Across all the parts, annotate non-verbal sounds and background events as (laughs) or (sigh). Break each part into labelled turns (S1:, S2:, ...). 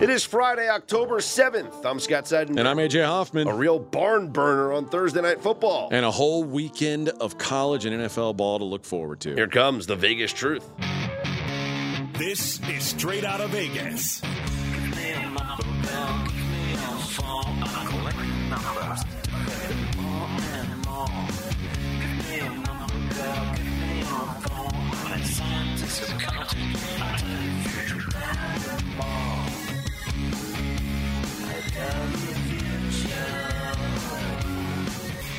S1: It is Friday, October 7th. I'm Scott Seidenberg.
S2: And I'm AJ Hoffman.
S1: A real barn burner on Thursday Night Football.
S2: And a whole weekend of college and NFL ball to look forward to.
S1: Here comes the Vegas truth.
S3: This is Straight Outta Vegas.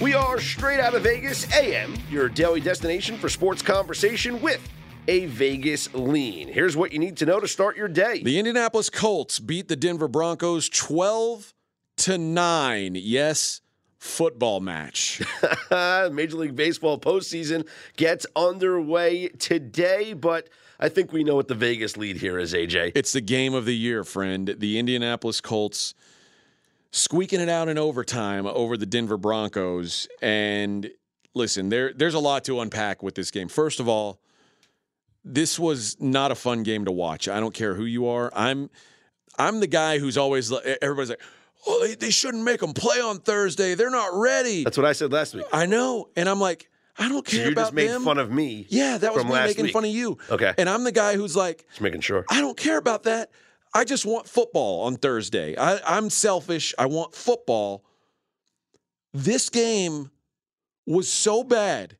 S1: We are Straight Outta Vegas AM, your daily destination for sports conversation with a Vegas lean. Here's what you need to know to start your day.
S2: The Indianapolis Colts beat the Denver Broncos 12 to 9. Yes, football match. (laughs)
S1: Major League Baseball postseason gets underway today, but I think we know what the Vegas lead here is, AJ.
S2: It's the game of the year, friend. The Indianapolis Colts squeaking it out in overtime over the Denver Broncos. And listen, there there's a lot to unpack with this game. First of all, this was not a fun game to watch. I don't care who you are. I'm I'm the guy who's always everybody's like, "Oh, they, they shouldn't make them play on Thursday. They're not ready."
S1: That's what I said last week.
S2: I know, and I'm like, I don't care
S1: so you
S2: about
S1: just made
S2: them.
S1: fun of me.
S2: Yeah, that was me making
S1: week.
S2: fun of you.
S1: Okay.
S2: And I'm the guy who's like,
S1: Just making sure.
S2: I don't care about that. I just want football on Thursday. I, I'm selfish. I want football. This game was so bad.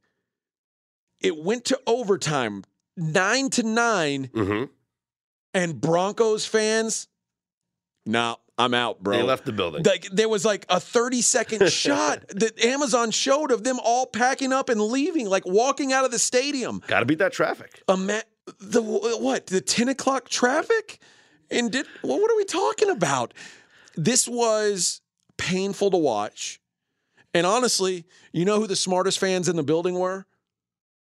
S2: It went to overtime, nine to nine,
S1: Mm-hmm.
S2: and Broncos fans, nah, I'm out, bro.
S1: They left the building.
S2: Like there was like a 30 second (laughs) shot that Amazon showed of them all packing up and leaving, like walking out of the stadium.
S1: Got to beat that traffic.
S2: Ima- the what? The 10 o'clock traffic? And did well, what are we talking about? This was painful to watch. And honestly, you know who the smartest fans in the building were?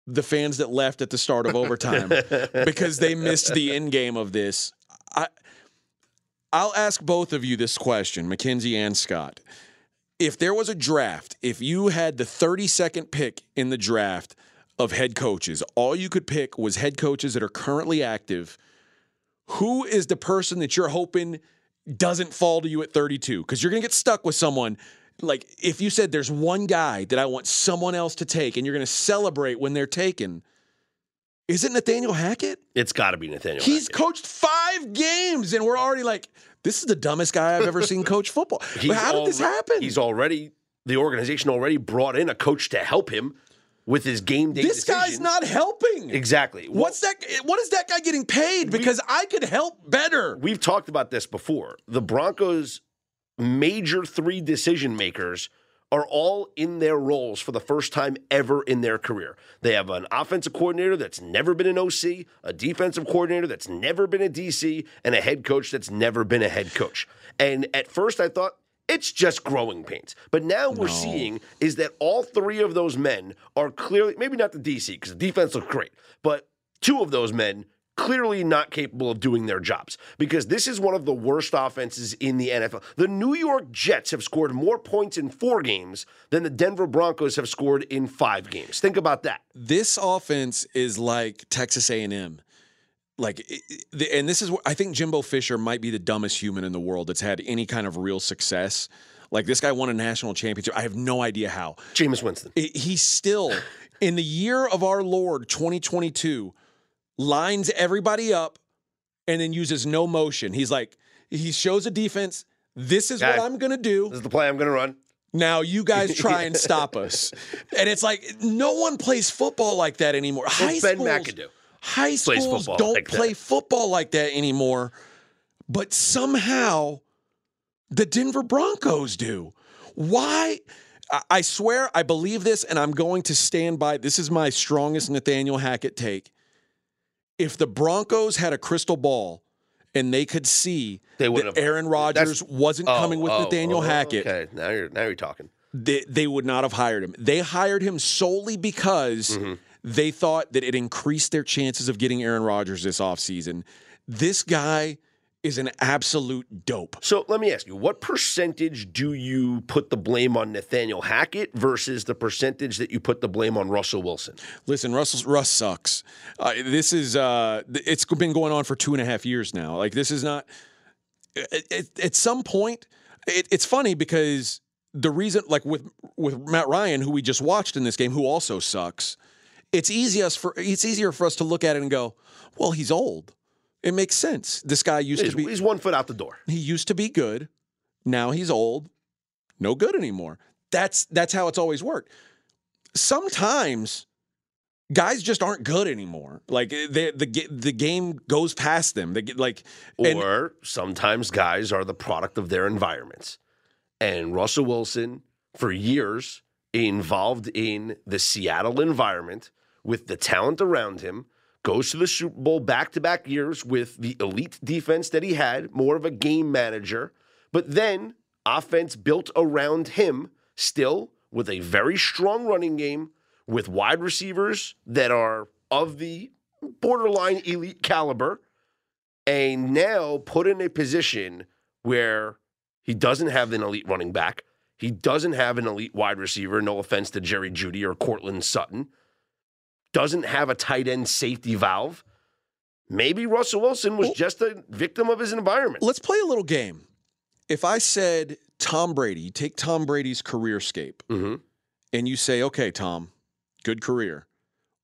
S2: The fans that left at the start of overtime (laughs) because they missed the end game of this. I I'll ask both of you this question, Mackenzie and Scott. If there was a draft, if you had the 32nd pick in the draft of head coaches, all you could pick was head coaches that are currently active. Who is the person that you're hoping doesn't fall to you at 32? Because you're going to get stuck with someone. Like, if you said there's one guy that I want someone else to take and you're going to celebrate when they're taken, is it Nathaniel Hackett?
S1: It's got to be Nathaniel.
S2: He's
S1: Hackett.
S2: coached five games, and we're already like, this is the dumbest guy I've ever seen coach football. (laughs) How did this happen?
S1: He's already the organization already brought in a coach to help him with his game day.
S2: this guy's not helping.
S1: exactly. Well,
S2: What's that? What is that guy getting paid? Because I could help better.
S1: We've talked about this before. The Broncos' major three decision makers are all in their roles for the first time ever in their career. They have an offensive coordinator that's never been an OC, a defensive coordinator that's never been a DC, and a head coach that's never been a head coach. And at first I thought, it's just growing pains. But now we're seeing is that all three of those men are clearly, maybe not the DC, because the defense looks great, but two of those men clearly not capable of doing their jobs because this is one of the worst offenses in the NFL. The New York Jets have scored more points in four games than the Denver Broncos have scored in five games. Think about that.
S2: This offense is like Texas A&M. Like, and this is I think Jimbo Fisher might be the dumbest human in the world that's had any kind of real success. Like this guy won a national championship. I have no idea how.
S1: Jameis Winston.
S2: He's still in the year of our Lord 2022 lines everybody up and then uses no motion. He's like he shows a defense, this is what I'm going to do.
S1: This is the play I'm going to run.
S2: Now you guys (laughs) try and stop us. And it's like no one plays football like that anymore. High
S1: Ben
S2: schools,
S1: McAdoo
S2: high schools don't
S1: like that.
S2: play football like that anymore. But somehow the Denver Broncos do. Why? I- I swear I believe this and I'm going to stand by this is my strongest Nathaniel Hackett take. If the Broncos had a crystal ball and they could see
S1: They
S2: that Aaron Rodgers wasn't
S1: Oh,
S2: coming with
S1: oh,
S2: Nathaniel
S1: oh,
S2: Hackett,
S1: Okay, now you're now you're talking.
S2: they, they would not have hired him. They hired him solely because
S1: Mm-hmm.
S2: They thought that it increased their chances of getting Aaron Rodgers this offseason. This guy is an absolute dope.
S1: So let me ask you, what percentage do you put the blame on Nathaniel Hackett versus the percentage that you put the blame on Russell Wilson?
S2: Listen, Russell Russ sucks. Uh, this is uh, it's been going on for two and a half years now. Like this is not. at, at- at some point, it, it's funny because the reason, like with with Matt Ryan, who we just watched in this game, who also sucks, it's easiest for it's easier for us to look at it and go, well, he's old. It makes sense. This guy used
S1: He's,
S2: to be
S1: he's one foot out the door.
S2: he used to be good. Now he's old, no good anymore. That's that's how it's always worked. Sometimes guys just aren't good anymore. Like eh, the the the game goes past them. They get like and-
S1: Or sometimes guys are the product of their environments. And Russell Wilson, for years, involved in the Seattle environment with the talent around him, goes to the Super Bowl back to back years with the elite defense that he had, more of a game manager. But then offense built around him, still with a very strong running game, with wide receivers that are of the borderline elite caliber and now put in a position where he doesn't have an elite running back. He doesn't have an elite wide receiver. No offense to Jerry Jeudy or Courtland Sutton. Doesn't have a tight end safety valve. Maybe Russell Wilson was
S2: Well-
S1: just a victim of his environment.
S2: let's play a little game. If I said Tom Brady, take Tom Brady's career scape
S1: hmm
S2: and you say, okay, Tom, good career.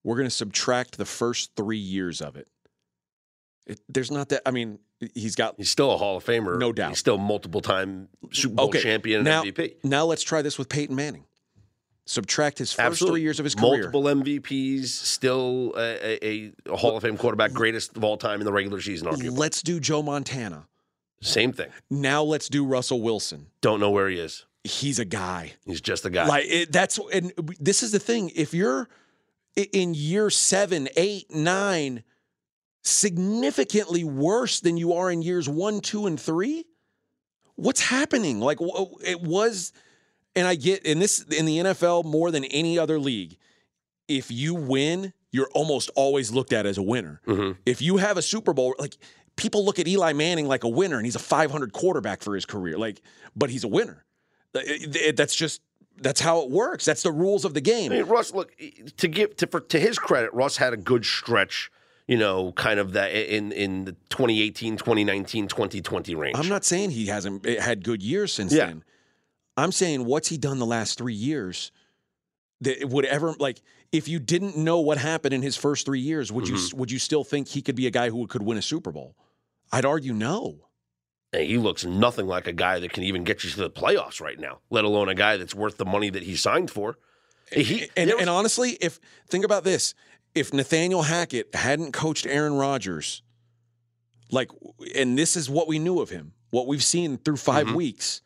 S2: We're going to subtract the first three years of it. it. There's not that. I mean, he's got.
S1: He's still a Hall of Famer.
S2: No doubt.
S1: He's still multiple time Super Bowl
S2: Okay,
S1: champion and
S2: now-
S1: MVP.
S2: Now let's try this with Peyton Manning. Subtract his first
S1: Absolutely.
S2: three years of his career.
S1: Multiple MVPs, still a, a, a Hall of Fame quarterback, greatest of all time in the regular season, arguably.
S2: Let's do Joe Montana.
S1: Same thing.
S2: Now let's do Russell Wilson.
S1: Don't know where he is.
S2: He's a guy.
S1: He's just a guy.
S2: Like it, that's and this is the thing. If you're in year seven, eight, nine, significantly worse than you are in years one, two, and three, what's happening? Like it was, and I get in this in the NFL more than any other league. If you win, you're almost always looked at as a winner.
S1: Mhm.
S2: If you have a Super Bowl, like people look at Eli Manning like a winner, and he's a 500 quarterback for his career. Like, but he's a winner. It- that's just that's how it works. That's the rules of the game.
S1: I mean, Russ, look to give to for, to his credit, Russ had a good stretch. You know, kind of that in in the 2018, 2019, 2020 range.
S2: I'm not saying he hasn't had good years since
S1: Yeah.
S2: then. I'm saying what's he done the last three years that would ever like if you didn't know what happened in his first three years, would you
S1: Mm-hmm.
S2: would you still think he could be a guy who could win a Super Bowl? I'd argue no.
S1: And he looks nothing like a guy that can even get you to the playoffs right now, let alone a guy that's worth the money that he signed for. He,
S2: And,
S1: was-
S2: and honestly, if think about this, if Nathaniel Hackett hadn't coached Aaron Rodgers, like, and this is what we knew of him, what we've seen through 5
S1: Mm-hmm.
S2: weeks,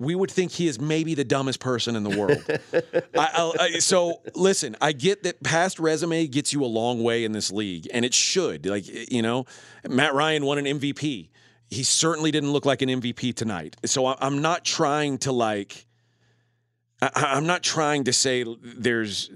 S2: we would think he is maybe the dumbest person in the world. (laughs) I, I, so listen, I get that past resume gets you a long way in this league, and it should. Like you know, Matt Ryan won an MVP. He certainly didn't look like an MVP tonight. So I- I'm not trying to like. I, I'm not trying to say there's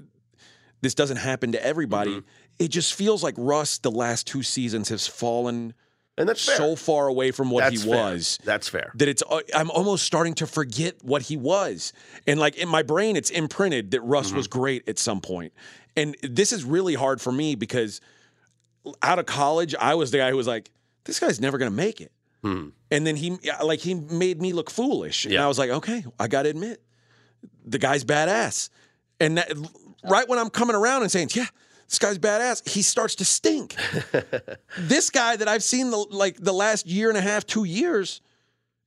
S2: this doesn't happen to everybody.
S1: Mm-hmm.
S2: It just feels like Russ the last two seasons has fallen
S1: and that's fair.
S2: so far away from what
S1: that's
S2: he
S1: fair.
S2: was
S1: That's fair.
S2: that it's uh, I'm almost starting to forget what he was. And like in my brain it's imprinted that Russ was great at some point. And this is really hard for me because out of college I was the guy who was like this guy's never going to make it.
S1: Hmm.
S2: And then he like he made me look foolish. And I was like, "Okay, I got to admit the guy's badass." And that, right when I'm coming around and saying, "Yeah, this guy's badass," he starts to stink. (laughs) this guy that I've seen the like the last year and a half, two years,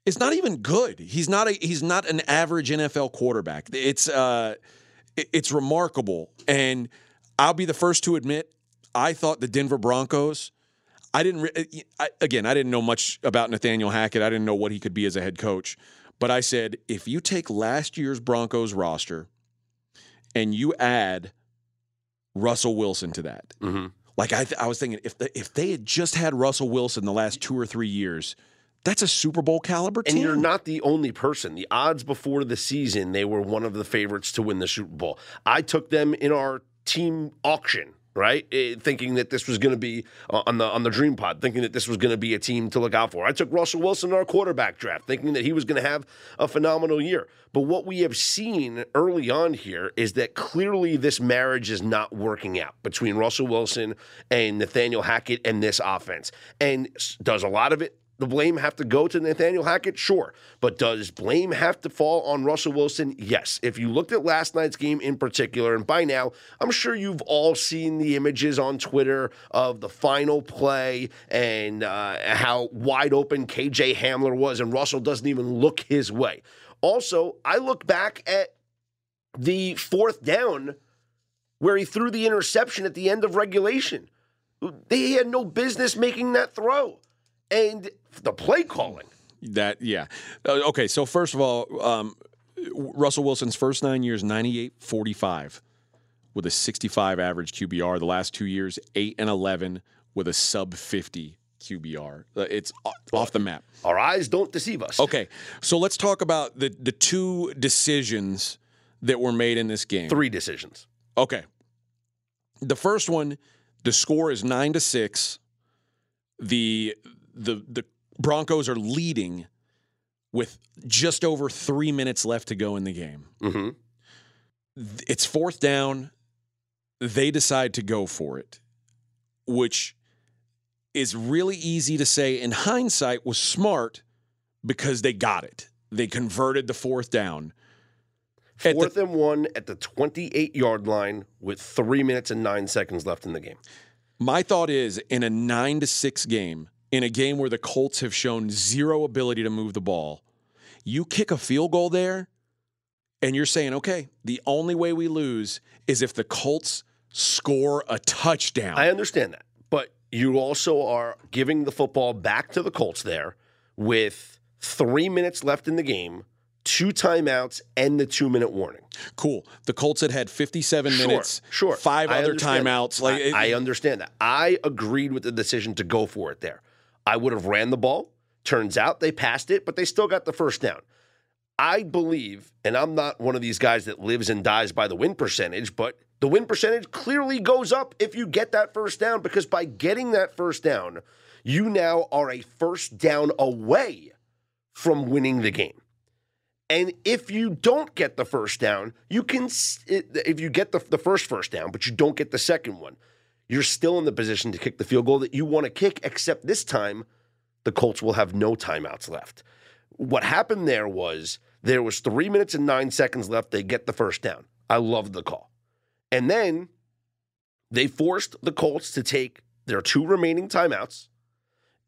S2: is not even good. He's not a he's not an average NFL quarterback. It's uh it- it's remarkable. And I'll be the first to admit, I thought the Denver Broncos. I didn't re- I, again. I didn't know much about Nathaniel Hackett. I didn't know what he could be as a head coach. But I said, if you take last year's Broncos roster and you add Russell Wilson to that,
S1: hmm
S2: like I, th- I was thinking, if the, if they had just had Russell Wilson the last two or three years, that's a Super Bowl caliber team.
S1: And you're not the only person. The odds before the season, they were one of the favorites to win the Super Bowl. I took them in our team auction, right? Eh, thinking that this was going to be uh, on the on the Dream Pod, thinking that this was going to be a team to look out for. I took Russell Wilson in our quarterback draft, thinking that he was going to have a phenomenal year. But what we have seen early on here is that clearly this marriage is not working out between Russell Wilson and Nathaniel Hackett and this offense. And does a lot of it the blame have to go to Nathaniel Hackett? Sure. But does blame have to fall on Russell Wilson? Yes. If you looked at last night's game in particular, and by now, I'm sure you've all seen the images on Twitter of the final play and uh, how wide open KJ Hamler was, and Russell doesn't even look his way. Also, I look back at the fourth down where he threw the interception at the end of regulation. They had no business making that throw. And the play calling.
S2: That yeah. Uh, okay, so first of all, um, Russell Wilson's first nine years, 98 45 with a 65 average QBR. The last two years, 8 and 11 with a sub 50 QBR. Uh, It's off the map.
S1: Our eyes don't deceive us.
S2: Okay, so let's talk about the, the two decisions that were made in this game.
S1: Three decisions.
S2: Okay. The first one, the score is nine to six. The the the Broncos are leading with just over three minutes left to go in the game.
S1: hmm
S2: It's fourth down. They decide to go for it, which is really easy to say in hindsight was smart because they got it. They converted the fourth down. At the-
S1: Fourth and one at the 28 yard line with three minutes and nine seconds left in the game.
S2: My thought is in a nine to six game, in a game where the Colts have shown zero ability to move the ball, you kick a field goal there, and you're saying, okay, the only way we lose is if the Colts score a touchdown.
S1: I understand that. But you also are giving the football back to the Colts there with three minutes left in the game, two timeouts, and the two minute warning.
S2: cool. The Colts had had 57
S1: Sure,
S2: minutes,
S1: sure.
S2: five
S1: I
S2: other
S1: that.
S2: timeouts. Like
S1: I,
S2: it-
S1: I understand that. I agreed with the decision to go for it there. I would have ran the ball. Turns out they passed it, but they still got the first down. I believe, and I'm not one of these guys that lives and dies by the win percentage, but the win percentage clearly goes up if you get that first down because by getting that first down, you now are a first down away from winning the game. And if you don't get the first down, you can, if you get the, the first first down, but you don't get the second one, you're still in the position to kick the field goal that you want to kick, except this time the Colts will have no timeouts left. What happened there was there was three minutes and nine seconds left. They get the first down. I loved the call. And then they forced the Colts to take their two remaining timeouts.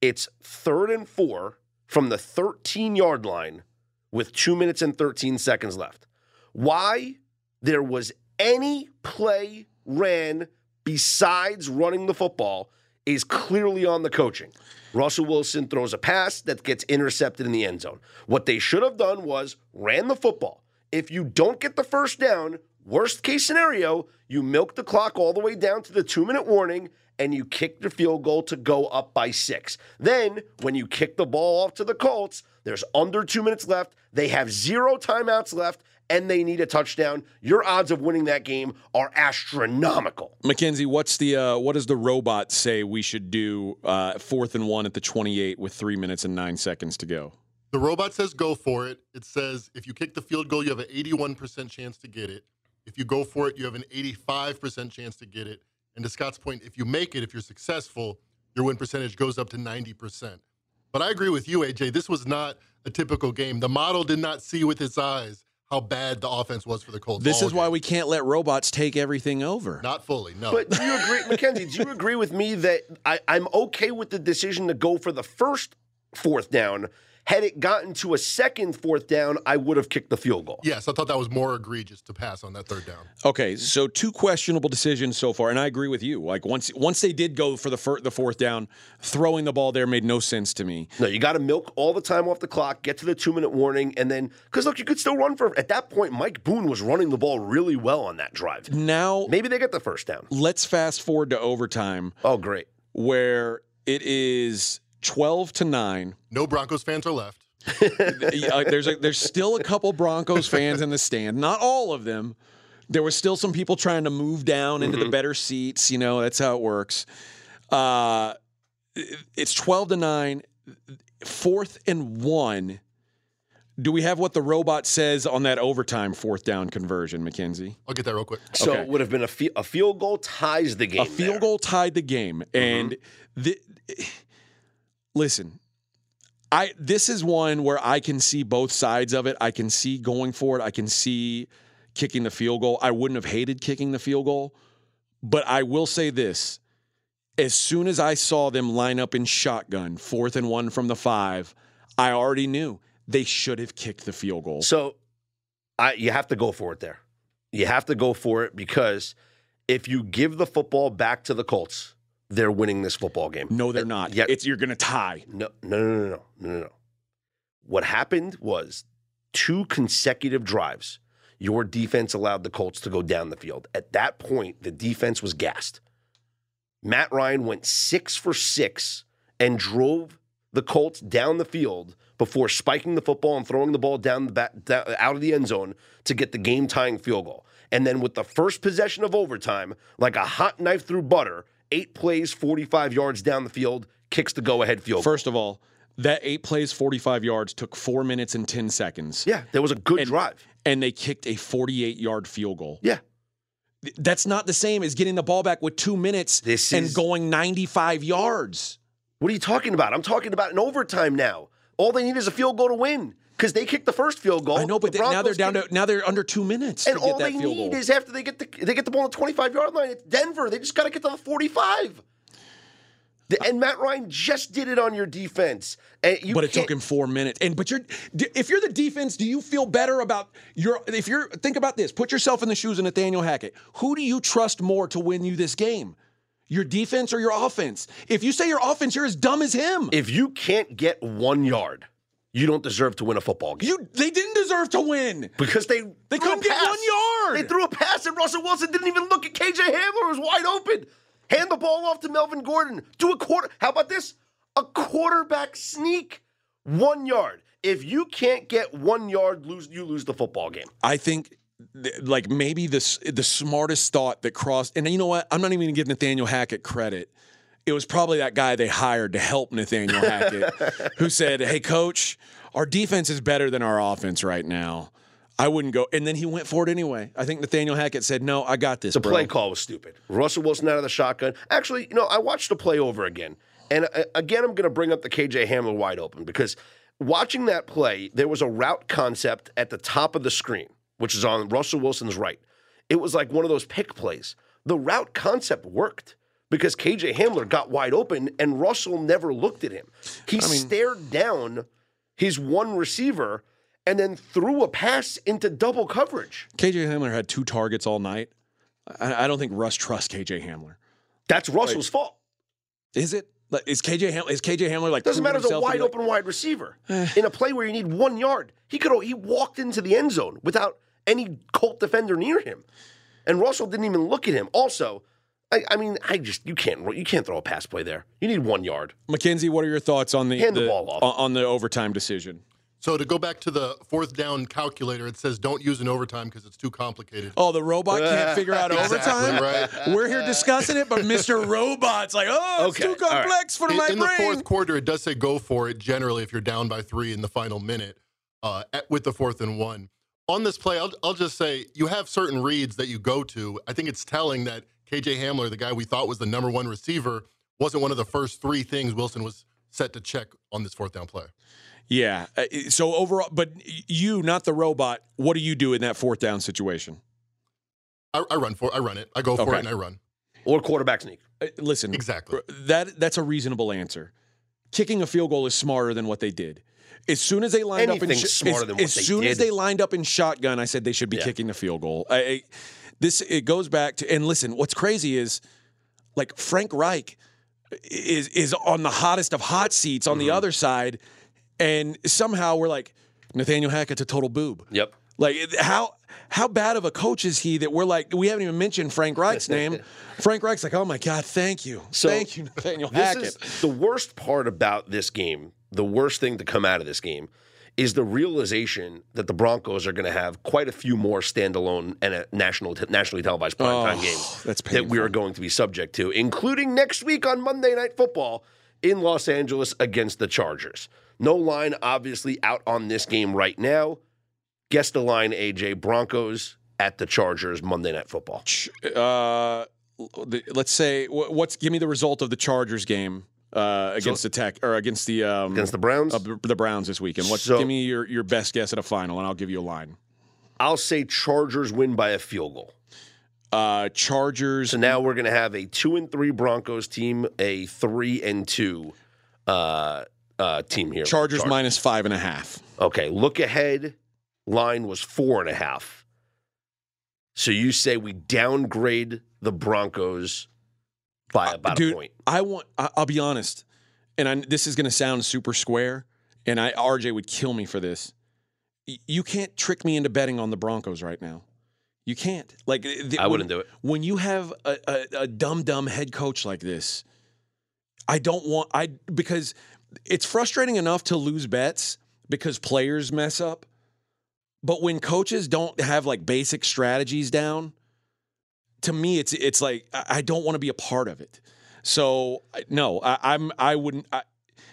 S1: It's third and four from the 13 yard line with two minutes and 13 seconds left. Why there was any play ran besides running the football is clearly on the coaching. Russell Wilson throws a pass that gets intercepted in the end zone. What they should have done was ran the football. If you don't get the first down, worst case scenario, you milk the clock all the way down to the two minute warning and you kick the field goal to go up by six. Then, when you kick the ball off to the Colts, there's under two minutes left. They have zero timeouts left and they need a touchdown. Your odds of winning that game are astronomical.
S2: Mackenzie, what's the uh, what does the robot say we should do uh, fourth and one at the 28 with three minutes and nine seconds to go?
S4: The robot says go for it. It says if you kick the field goal, you have an 81% chance to get it. If you go for it, you have an 85% chance to get it. And to Scott's point, if you make it, if you're successful, your win percentage goes up to 90%. But I agree with you, AJ. This was not a typical game. The model did not see with its eyes how bad the offense was for the Colts.
S2: This
S4: all
S2: is why we can't let robots take everything over.
S4: Not fully, no.
S1: But do you agree, Mackenzie? Do you (laughs) agree with me that I, I'm okay with the decision to go for the first fourth down? Had it gotten to a second fourth down, I would have kicked the field goal.
S4: yes, I thought that was more egregious to pass on that third down.
S2: Okay, so two questionable decisions so far, and I agree with you. Like once once they did go for the fir- the fourth down, throwing the ball there made no sense to me.
S1: No, you got to milk all the time off the clock, get to the two minute warning, and then because look, you could still run for. At that point, Mike Boone was running the ball really well on that drive.
S2: Now
S1: Maybe they get the first down.
S2: let's fast forward to overtime,
S1: Oh, great.
S2: where it is twelve to nine.
S4: No Broncos fans are left. (laughs)
S2: Uh, there's a, there's still a couple Broncos fans in the stand, not all of them. There was still some people trying to move down into the better seats. You know that's how it works. Uh, it's twelve to nine, fourth and one. Do we have what the robot says on that overtime fourth down conversion, McKenzie?
S4: I'll get that real quick.
S1: So
S2: Okay.
S1: it would have been a, fi- a field goal ties the game.
S2: A field
S1: there.
S2: goal tied the game, and the, listen, I this is one where I can see both sides of it. I can see going for it. I can see kicking the field goal. I wouldn't have hated kicking the field goal, but I will say this. As soon as I saw them line up in shotgun, fourth and one from the five, I already knew they should have kicked the field goal.
S1: So I you have to go for it there. You have to go for it because if you give the football back to the Colts, they're winning this football game.
S2: No, they're uh, not.
S1: Yeah.
S2: It's you're gonna tie.
S1: No, no, no, no, no, no, no, no. What happened was two consecutive drives. Your defense allowed the Colts to go down the field. At that point, the defense was gassed. Matt Ryan went six for six and drove the Colts down the field before spiking the football and throwing the ball down the back, down, out of the end zone to get the game tying field goal. And then with the first possession of overtime, like a hot knife through butter, eight plays, 45 yards down the field, kicks the go ahead field goal.
S2: First of all, that eight plays, 45 yards took four minutes and 10 seconds.
S1: Yeah, there was a good
S2: And-
S1: drive.
S2: And they kicked a 48 yard field goal.
S1: Yeah.
S2: That's not the same as getting the ball back with two minutes
S1: This
S2: and
S1: is-
S2: going 95 yards.
S1: What are you talking about? I'm talking about an overtime now. All they need is a field goal to win because they kicked the first field goal.
S2: I know, but
S1: The
S2: they, now they're down
S1: kicked-
S2: to now they're under two minutes
S1: And
S2: to get
S1: all
S2: that
S1: they
S2: field
S1: need
S2: goal.
S1: is after they get the they get the ball on the 25 yard line. It's Denver. They just got to get to the 45. The- and Matt Ryan just did it on your defense. And you
S2: but it took him four minutes. And but you're if you're the defense, do you feel better about your if you're think about this? Put yourself in the shoes of Nathaniel Hackett. Who do you trust more to win you this game? Your defense or your offense? If you say your offense, you're as dumb as him.
S1: If you can't get one yard, you don't deserve to win a football game.
S2: you they didn't deserve to win.
S1: because they
S2: They couldn't get one yard.
S1: They threw a pass and Russell Wilson didn't even look at KJ Hamler. It was wide open. Hand the ball off to Melvin Gordon. Do a quarter. How about this? A quarterback sneak. One yard. If you can't get one yard, lose you lose the football game.
S2: I think like maybe the the smartest thought that crossed and you know what? I'm not even going to give Nathaniel Hackett credit. It was probably that guy they hired to help Nathaniel Hackett who (laughs) said, "Hey coach, our defense is better than our offense right now. I wouldn't go." And then he went for it anyway. I think Nathaniel Hackett said, "No, I got this,
S1: The
S2: bro."
S1: play call was stupid. Russell Wilson out of the shotgun. Actually, you know, I watched the play over again. And uh, again, I'm going to bring up the KJ Hamler wide open because watching that play, there was a route concept at the top of the screen, which is on Russell Wilson's right. It was like one of those pick plays. The route concept worked because KJ Hamler got wide open and Russell never looked at him. He stared down his one receiver and then threw a pass into double coverage.
S2: KJ Hamler had two targets all night. I, I don't think Russ trusts KJ Hamler.
S1: That's Russell's fault.
S2: Is it? Like, Is KJ Hamler? Is KJ Hamler like
S1: Doesn't matter as a wide
S2: like-
S1: open wide receiver (sighs) eh. in a play where you need one yard. He could he walked into the end zone without any Colt defender near him, and Russell didn't even look at him. Also, I, I mean, I just you can't you can't throw a pass play there. You need one yard.
S2: Mackenzie, what are your thoughts on the,
S1: Hand the ball off.
S2: on- on the overtime decision?
S4: So to go back to the fourth down calculator, it says don't use an overtime because it's too complicated.
S2: Oh, the robot can't figure out (laughs) overtime.
S4: right.
S2: We're here discussing it, but Mr. Robot's like, oh, it's
S1: Okay,
S2: too
S1: all right.
S2: complex for
S4: In,
S2: my
S4: in the
S2: brain.
S4: fourth quarter, it does say go for it generally if you're down by three in the final minute uh, at, with the fourth and one. On this play, I'll, I'll just say you have certain reads that you go to. I think it's telling that KJ Hamler, the guy we thought was the number one receiver, wasn't one of the first three things Wilson was set to check on this fourth down play.
S2: yeah. uh, So overall, but you, not the robot. What do you do in that fourth down situation?
S4: I, I run for it. I run it. I go for
S2: Okay.
S4: it and I run.
S1: Or quarterback sneak.
S2: Uh, Listen,
S4: Exactly.
S2: That that's a reasonable answer. Kicking a field goal is smarter than what they did. As soon as they lined up in sh-
S1: smarter
S2: as,
S1: than what
S2: as
S1: they
S2: soon as they lined up in shotgun, I said they should be
S1: Yeah.
S2: kicking the field goal. I, I- this it goes back to and listen. What's crazy is like Frank Reich is is on the hottest of hot seats on the
S1: Mm-hmm.
S2: other side, and somehow we're like Nathaniel Hackett's a total boob.
S1: Yep.
S2: Like how how bad of a coach is he that we're like we haven't even mentioned Frank Reich's name. (laughs) Frank Reich's like, oh my god, thank you,
S1: So,
S2: thank you, Nathaniel
S1: This
S2: Hackett.
S1: is the worst part about this game. The worst thing to come out of this game is the realization that the Broncos are going to have quite a few more standalone and national nationally televised primetime
S2: Oh,
S1: games that we are going to be subject to, including next week on Monday Night Football in Los Angeles against the Chargers. No line, obviously, out on this game right now. Guess the line, AJ Broncos at the Chargers Monday Night Football.
S2: Uh, let's say what's give me the result of the Chargers game uh, against the Tech or against the um,
S1: against the Browns.
S2: uh, the Browns this weekend. What?
S1: So-
S2: give me your, your best guess at a final, and I'll give you a line.
S1: I'll say Chargers win by a field goal.
S2: Uh, Chargers.
S1: So now we're going to have a two and three Broncos team, a three and two uh, uh, team here.
S2: Chargers
S1: Char-
S2: minus five and a half.
S1: Okay, look ahead line was four and a half. So you say we downgrade the Broncos by uh, about
S2: Dude,
S1: a point.
S2: I want. I, I'll be honest, and I, this is going to sound super square, and I RJ would kill me for this. Y- You can't trick me into betting on the Broncos right now. You can't. Like eh, the,
S1: I wouldn't do it.
S2: when you have a, a, a dumb dumb head coach like this. I don't want I because it's frustrating enough to lose bets because players mess up. But when coaches don't have like basic strategies down, to me it's it's like I I don't want to be a part of it. So no, I, I'm I wouldn't. I,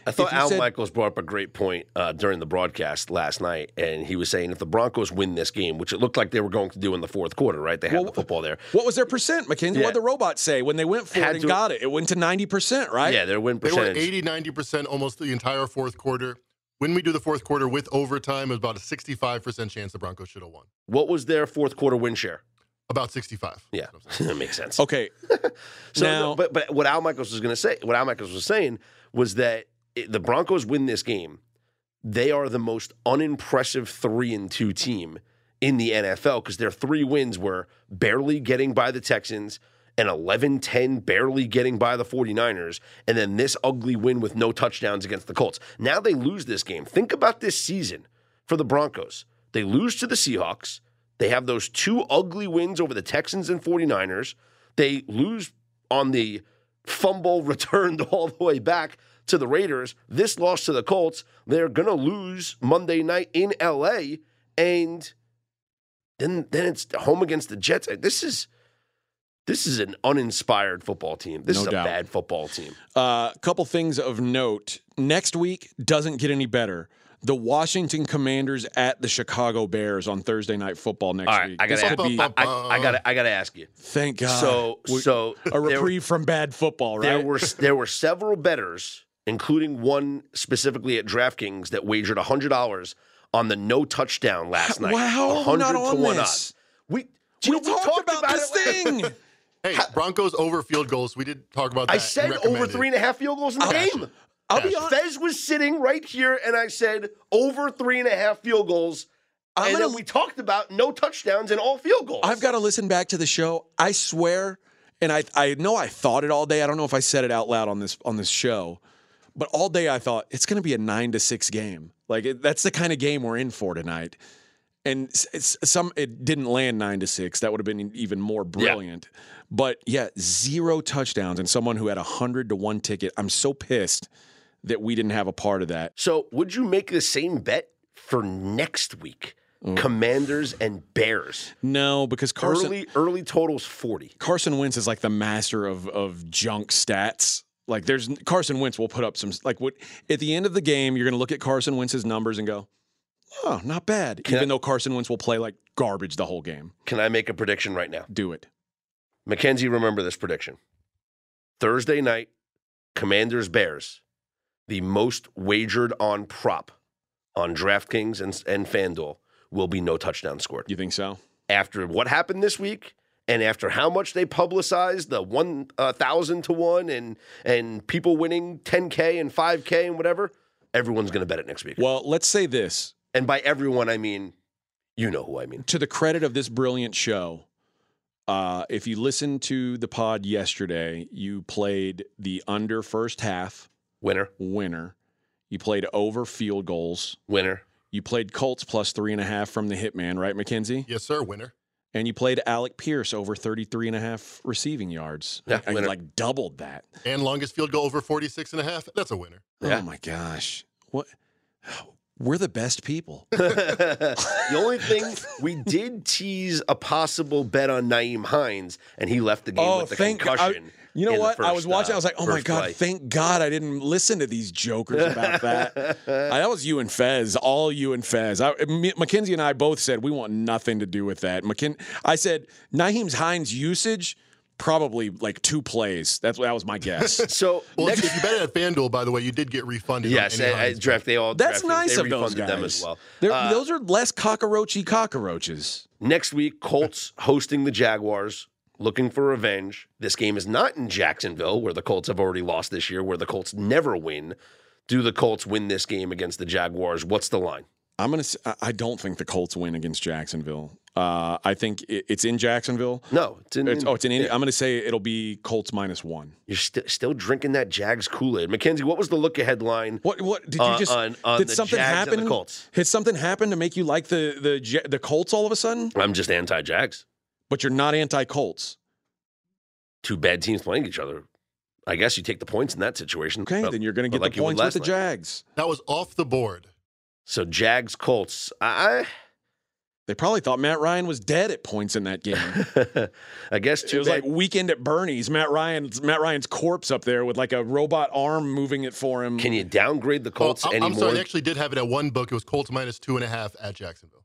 S1: I thought Al
S2: said-
S1: Michaels brought up a great point uh, during the broadcast last night, and he was saying if the Broncos win this game, which it looked like they were going to do in the fourth quarter, right? They had
S2: Well,
S1: the football there.
S2: what was their percent, McKenzie?
S1: Yeah.
S2: What did the robots say when they went for
S1: Had
S2: it and
S1: to-
S2: got it? It went to ninety percent, right?
S1: Yeah, their win
S4: They were
S1: percentage.
S4: 80, 90% almost the entire fourth quarter. When we do the fourth quarter with overtime, it was about a 65% chance the Broncos should have won.
S1: What was their fourth quarter win share?
S4: About 65.
S1: Yeah, (laughs) that makes sense.
S2: Okay. (laughs)
S1: So, (laughs)
S2: Now-
S1: but but what Al Michaels was going to say, what Al Michaels was saying was that it, the Broncos win this game. They are the most unimpressive three and two team in the NFL because their three wins were barely getting by the Texans, and 11-10 barely getting by the 49ers, and then this ugly win with no touchdowns against the Colts. Now they lose this game. Think about this season for the Broncos. They lose to the Seahawks. They have those two ugly wins over the Texans and 49ers. They lose on the fumble (laughs) returned all the way back to the Raiders. This loss to the Colts. They're going to lose Monday night in LA and then then it's home against the Jets. This is this is an uninspired football team. This
S2: No
S1: is a
S2: doubt.
S1: bad football team.
S2: A uh, couple things of note. Next week doesn't get any better. The Washington Commanders at the Chicago Bears on Thursday night football next
S1: All right,
S2: week.
S1: I
S2: This
S1: gotta,
S2: could be
S1: I, I, I gotta, I gotta ask you.
S2: thank God.
S1: So,
S2: We-
S1: so
S2: a
S1: there-
S2: reprieve from bad football, right?
S1: There were (laughs) there were several bettors, including one specifically at DraftKings that wagered hundred dollars on the no touchdown last night.
S2: Wow, how are we not
S1: 100
S2: on
S1: to one odds. We
S2: we talked, about, this
S1: it.
S2: thing. (laughs)
S4: Hey, Broncos over field goals. We did talk about that.
S1: I said over three and a half field goals in the
S2: I'll-
S1: game.
S2: I'll be honest.
S1: Fez was sitting right here, and I said over three and a half field goals.
S2: I'm
S1: and
S2: gonna-
S1: we talked about no touchdowns and all field goals.
S2: I've got to listen back to the show. I swear, and I I know I thought it all day. I don't know if I said it out loud on this on this show, but all day I thought it's going to be a nine to six game. Like it, that's the kind of game we're in for tonight. And s- it's some it didn't land nine to six. That would have been even more brilliant. But yeah, zero touchdowns and someone who had a hundred to one ticket. I'm so pissed that we didn't have a part of that.
S1: So, would you make the same bet for next week?
S2: Mm.
S1: Commanders and Bears.
S2: No, because Carson
S1: Early early totals 40.
S2: Carson Wentz is like the master of of junk stats. Like there's Carson Wentz will put up some like what at the end of the game you're going to look at Carson Wentz's numbers and go, "Oh, not bad."
S1: Can
S2: Even
S1: I-
S2: though Carson Wentz will play like garbage the whole game.
S1: Can I make a prediction right now?
S2: Do it.
S1: Mackenzie, remember this prediction. Thursday night, Commanders Bears, the most wagered on prop on DraftKings and, and FanDuel will be no touchdown scored.
S2: You think so?
S1: After what happened this week and after how much they publicized the 1,000 to 1 and, and people winning 10K and 5K and whatever, everyone's going to bet it next week.
S2: Well, let's say this
S1: And by everyone, I mean, you know who I mean.
S2: to the credit of this brilliant show. Uh, if you listened to the pod yesterday, you played the under first half
S1: Winner,
S2: winner. You played over field goals.
S1: winner.
S2: You played Colts plus three and a half from the Hitman, right, McKenzie?
S4: Yes, sir. Winner.
S2: And you played Alec Pierce over 33 and a half receiving yards.
S1: Yeah,
S2: and you
S1: winner.
S2: like doubled that.
S4: And longest field goal over 46 and a half. That's a winner.
S1: Oh, yeah.
S2: Oh my gosh. What? We're the best people. (laughs)
S1: the only thing we did tease a possible bet on Nyheim Hines, and he left the game oh, with the
S2: Oh, thank God.
S1: concussion.
S2: You know
S1: in the
S2: what? I was watching.
S1: uh,
S2: I was like, "Oh my god!
S1: play.
S2: Thank God I didn't listen to these jokers about (laughs) that." I, that was you and Fez, all you and Fez. I, me, Mackenzie and I both said we want nothing to do with that. McKin- I said Nyheim's Hines usage probably like two plays. That's that was my guess. (laughs)
S1: So
S4: Well,
S1: next,
S4: if you bet it at FanDuel, by the way, you did get refunded.
S1: yes,
S4: any
S1: at, Hines draft they all
S2: That's
S1: DraftKings,
S2: nice
S1: they
S2: of those
S1: refunded
S2: guys.
S1: them as well. Uh,
S2: those are less cockroachy cockroaches.
S1: Next week, Colts hosting the Jaguars, looking for revenge. This game is not in Jacksonville, where the Colts have already lost this year, where the Colts never win. Do the Colts win this game against the Jaguars? What's the line?
S2: I'm gonna. I don't think the Colts win against Jacksonville. Uh, I think it's in Jacksonville.
S1: No, it's in.
S2: It's, oh, it's in. I'm gonna say it'll be Colts minus one.
S1: You're st- still drinking that Jags Kool Aid, Mackenzie. What was the look ahead line?
S2: What? What did you
S1: Uh,
S2: just?
S1: on- on
S2: did
S1: the
S2: something
S1: Jags
S2: happen?
S1: Colts.
S2: Did something happen to make you like the the the Colts all of a sudden?
S1: I'm just anti Jags.
S2: But you're not anti Colts.
S1: Two bad teams playing each other. I guess you take the points in that situation.
S2: Okay,
S1: but-
S2: then you're gonna get
S1: like
S2: the points with
S1: last
S2: the
S1: night.
S2: Jags.
S4: That was off the board.
S1: So Jags Colts. I
S2: They probably thought Matt Ryan was dead at points in that (laughs) game.
S1: I guess
S2: It was
S1: bad.
S2: like weekend at Bernie's. Matt Ryan's Matt Ryan's corpse up there with like a robot arm moving it for him.
S1: Can you downgrade the oh, Colts
S4: Oh, I'm, I'm sorry, they actually did have it at one book. It was Colts minus two and a half at Jacksonville.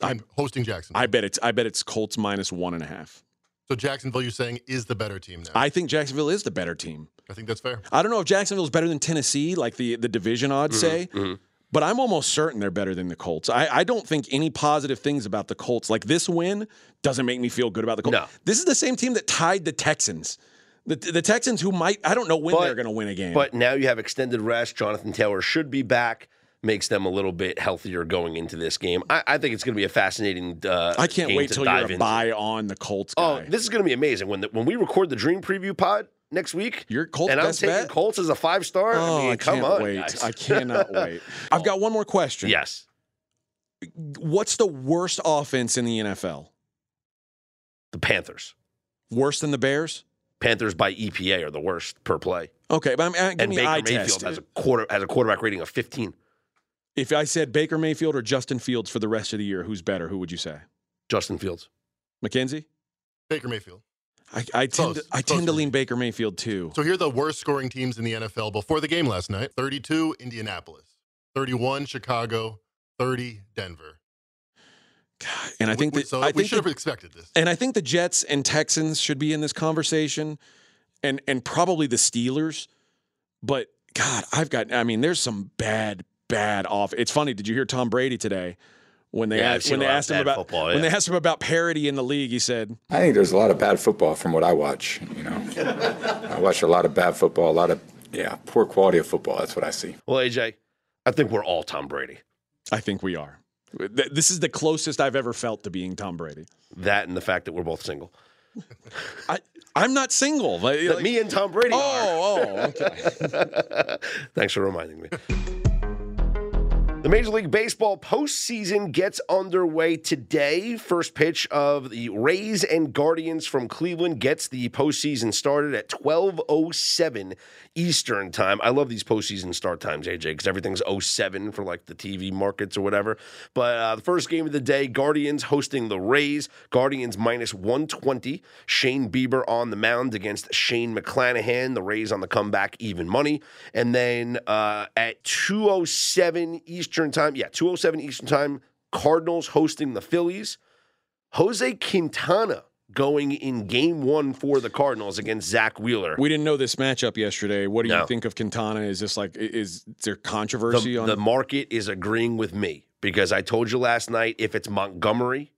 S4: I'm hosting Jacksonville.
S2: I bet it's I bet it's Colts minus one and a half.
S4: so Jacksonville, you're saying, is the better team now.
S2: I think Jacksonville is the better team.
S4: I think that's fair.
S2: I don't know if Jacksonville's better than Tennessee, like the the division odds say,
S1: mhm.
S2: but I'm almost certain they're better than the Colts. I, I don't think any positive things about the Colts. Like this win doesn't make me feel good about the Colts.
S1: No.
S2: This is the same team that tied the Texans. The, the Texans who might I don't know when
S1: But-
S2: they're going to win a game.
S1: But now you have extended rest. Jonathan Taylor should be back. Makes them a little bit healthier going into this game. I, I think it's going to be a fascinating. Uh,
S2: I can't wait
S1: to
S2: till you're a buy on the Colts
S1: Oh, this is going to be amazing when the, when we record the Dream Preview Pod next week.
S2: Your Colts
S1: and I'm taking
S2: bet?
S1: Colts as a five star.
S2: oh,
S1: I mean,
S2: I
S1: come
S2: can't
S1: on,
S2: wait.
S1: guys.
S2: I cannot (laughs) wait. I've got one more question.
S1: yes,
S2: What's the worst offense in the NFL?
S1: the Panthers.
S2: Worse than the Bears?
S1: Panthers by EPA are the worst per play,
S2: Okay, but I'm, uh, give
S1: and Baker Mayfield
S2: test.
S1: has a quarter has a quarterback rating of 15.
S2: If I said Baker Mayfield or Justin Fields for the rest of the year, who's better? Who would you say?
S1: Justin Fields.
S2: McKenzie?
S4: Baker Mayfield.
S2: I, I tend
S4: Close.
S2: to, I
S4: Close
S2: tend to lean Baker Mayfield too.
S4: So here are the worst scoring teams in the NFL before the game last night 32, Indianapolis. 31, Chicago. 30, Denver.
S2: God, and I think
S4: We-
S2: that
S4: so
S2: I
S4: we
S2: think
S4: should
S2: the-
S4: have expected this.
S2: and I think the Jets and Texans should be in this conversation, and and probably the Steelers. But God, I've got. I mean, there's some bad, bad off. It's funny. Did you hear Tom Brady today when they
S1: Yeah,
S2: asked when they asked him about
S1: football,
S2: when they asked him about parity in the league? He said,
S5: I think there's a lot of bad football from what I watch. You know, I watch a lot of bad football, a lot of yeah, poor quality of football. That's what I see.
S1: Well, AJ, I think we're all Tom Brady.
S2: "I think we are." This is the closest I've ever felt to being Tom Brady.
S1: That and the fact that we're both single.
S2: I I'm not single. Like-
S1: But
S2: like-
S1: me and Tom Brady oh, are.
S2: oh, oh, okay. (laughs)
S1: Thanks for reminding me. The Major League Baseball postseason gets underway today. First pitch of the Rays and Guardians from Cleveland gets the postseason started at 12:07 Eastern time. I love these postseason start times, AJ, because everything's 07 for like the TV markets or whatever. But uh, the first game of the day, Guardians hosting the Rays. Guardians minus 120. Shane Bieber on the mound against Shane McClanahan. The Rays on the comeback, even money. And then uh, at 2:07 Eastern time, yeah, 2:07 Eastern time, Cardinals hosting the Phillies. Jose Quintana going in game one for the Cardinals against Zack Wheeler.
S2: We didn't know this matchup yesterday. What do
S1: No.
S2: you think of Quintana? Is this like is, is there
S1: the,
S2: controversy on
S1: the market is agreeing with me because I told you last night if it's Montgomery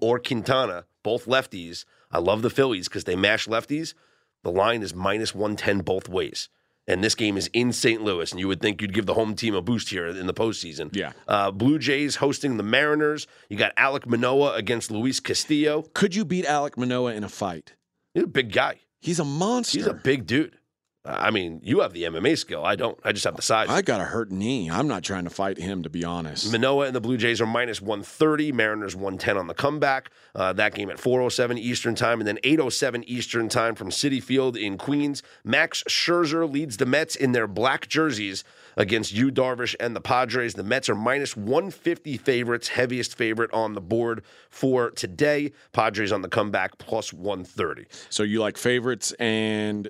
S1: or Quintana, both lefties, I love the Phillies because they mash lefties. The line is minus 110 both ways. And this game is in St. Louis, and you would think you'd give the home team a boost here in the postseason.
S2: Yeah.
S1: Uh, Blue Jays hosting the Mariners. You got Alek Manoah against Luis Castillo.
S2: Could you beat Alek Manoah in a fight?
S1: He's a big guy.
S2: He's a monster.
S1: He's a big dude. I mean, you have the MMA skill. I don't. I just have the size.
S2: I got a hurt knee. I'm not trying to fight him, to be honest.
S1: Manoah and the Blue Jays are minus 130. Mariners 110 on the comeback. Uh, that game at 4:07 Eastern time, and then 8:07 Eastern time from Citi Field in Queens. Max Scherzer leads the Mets in their black jerseys against Yu Darvish and the Padres. The Mets are minus 150 favorites, heaviest favorite on the board for today. Padres on the comeback plus 130.
S2: So you like favorites and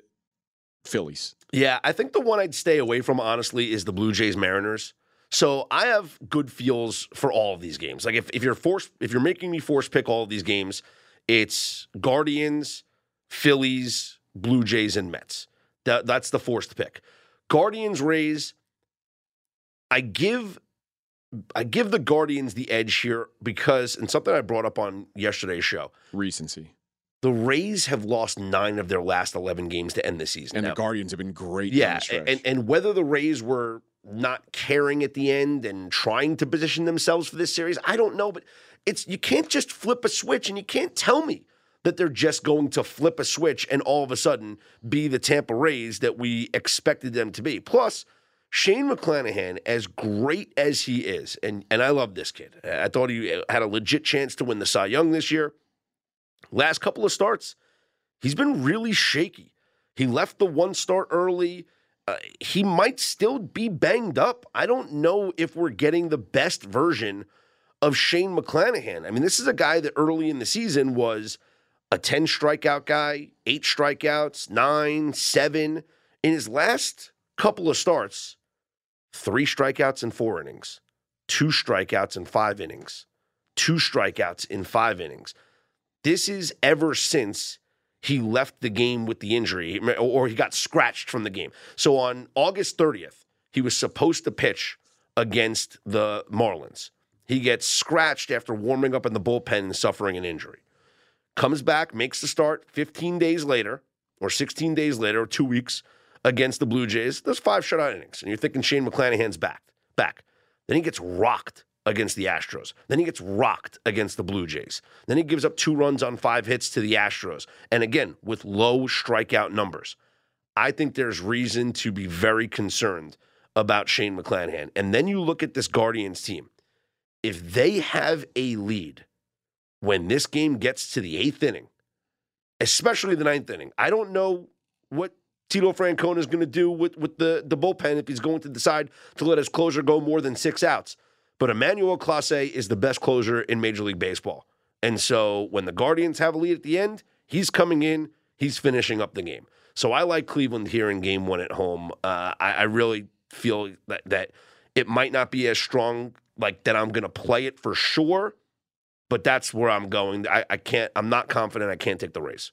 S2: Phillies.
S1: Yeah, I think the one I'd stay away from, honestly, is the Blue Jays Mariners. So I have good feels for all of these games. Like if, if you're forced, if you're making me force pick all of these games, it's Guardians Phillies, Blue Jays, and Mets. That, that's the forced pick. Guardians, Rays. I give I give the Guardians the edge here because, and something I brought up on yesterday's show,
S2: Recency.
S1: The Rays have lost nine of their last 11 games to end the season.
S2: And
S1: Now-
S2: the Guardians have been great.
S1: yeah, and, and whether the Rays were not caring at the end and trying to position themselves for this series, I don't know. But it's you can't just flip a switch, and you can't tell me that they're just going to flip a switch and all of a sudden be the Tampa Rays that we expected them to be. Plus, Shane McClanahan, as great as he is, and and I love this kid. I thought he had a legit chance to win the Cy Young this year. Last couple of starts, he's been really shaky. He left the one start early. Uh, he might still be banged up. I don't know if we're getting the best version of Shane McClanahan. I mean, this is a guy that early in the season was a 10 strikeout guy, eight strikeouts, nine, seven. In his last couple of starts, three strikeouts in four innings, two strikeouts in five innings, two strikeouts in five innings. This is ever since he left the game with the injury or he got scratched from the game. So on August 30th, he was supposed to pitch against the Marlins. He gets scratched after warming up in the bullpen and suffering an injury. Comes back, makes the start 15 days later or 16 days later, or two weeks against the Blue Jays. Those five shutout innings. And you're thinking Shane McClanahan's back. Back. Then he gets rocked against the Astros. Then he gets rocked against the Blue Jays. Then he gives up two runs on five hits to the Astros. And again, with low strikeout numbers. I think there's reason to be very concerned about Shane McClanahan. And then you look at this Guardians team. If they have a lead when this game gets to the eighth inning, especially the ninth inning, I don't know what Tito Francona is going to do with, with the, the bullpen if he's going to decide to let his closer go more than six outs. But Emmanuel Clase is the best closer in Major League Baseball. And so when the Guardians have a lead at the end, he's coming in, he's finishing up the game. So I like Cleveland here in game one at home. Uh, I, I really feel that, that it might not be as strong, like that I'm going to play it for sure, but that's where I'm going. I, I can't, I'm not confident I can't take the Rays.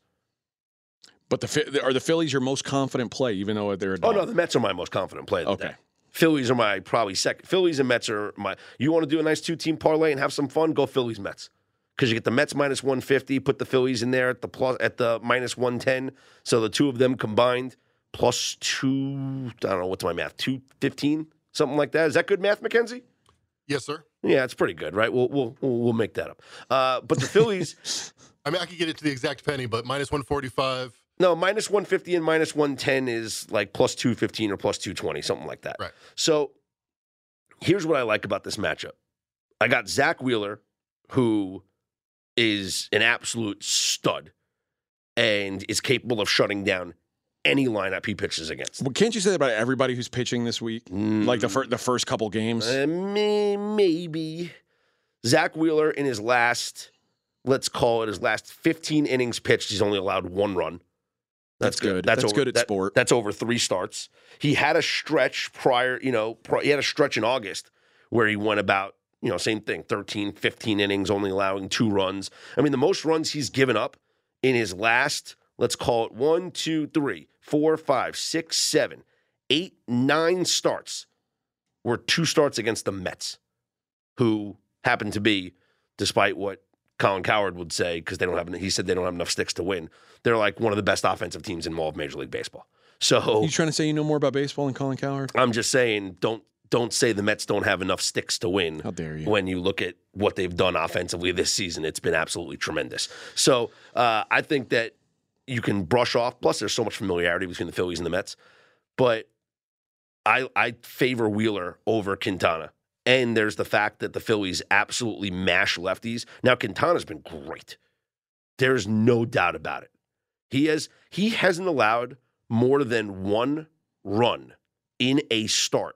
S2: but the are the Phillies your most confident play, even though they're a
S1: Oh, no, the Mets are my most confident play.
S2: Okay.
S1: Phillies are my probably second. Phillies and Mets are my. You want to do a nice two team parlay and have some fun? Go Phillies Mets because you get the Mets minus one fifty. Put the Phillies in there at the plus at the minus one ten. So the two of them combined plus two. I don't know what's my math. Two fifteen, something like that. Is that good math, McKenzie?
S4: Yes, sir.
S1: Yeah, it's pretty good, right? We'll we'll we'll we'll make that up. Uh, but the Phillies, (laughs)
S4: I mean, I could get it to the exact penny, but minus 145.
S1: No, minus one fifty and minus one ten is like plus two fifteen or plus two twenty, something like that.
S4: Right.
S1: So here's what I like about this matchup. I got Zack Wheeler, who is an absolute stud and is capable of shutting down any lineup he pitches against.
S2: Well, can't you say that about everybody who's pitching this week? Like the, fir- the first couple games?
S1: Uh, may- maybe Zack Wheeler in his last, let's call it his last 15 innings pitched, he's only allowed one run.
S2: That's good. That's
S1: over-
S2: good at
S1: that-
S2: sport.
S1: That's over three starts. He had a stretch prior, you know, pri- he had a stretch in August where he went about, you know, same thing, 13, 15 innings, only allowing two runs. I mean, the most runs he's given up in his last, let's call it one, two, three, four, five, six, seven, eight, nine starts were two starts against the Mets, who happen to be, despite what Colin Cowherd would say, because they don't have, he said they don't have enough sticks to win. They're like one of the best offensive teams in all of Major League Baseball. So
S2: You trying to say you know more about baseball than Colin Cowherd?
S1: I'm just saying, don't don't say the Mets don't have enough sticks to win.
S2: How dare you?
S1: When you look at what they've done offensively this season, it's been absolutely tremendous. So uh, I think that you can brush off. Plus, there's so much familiarity between the Phillies and the Mets, but I I favor Wheeler over Quintana. And there's the fact that the Phillies absolutely mash lefties. Now Quintana's been great. There's no doubt about it. He has he hasn't allowed more than one run in a start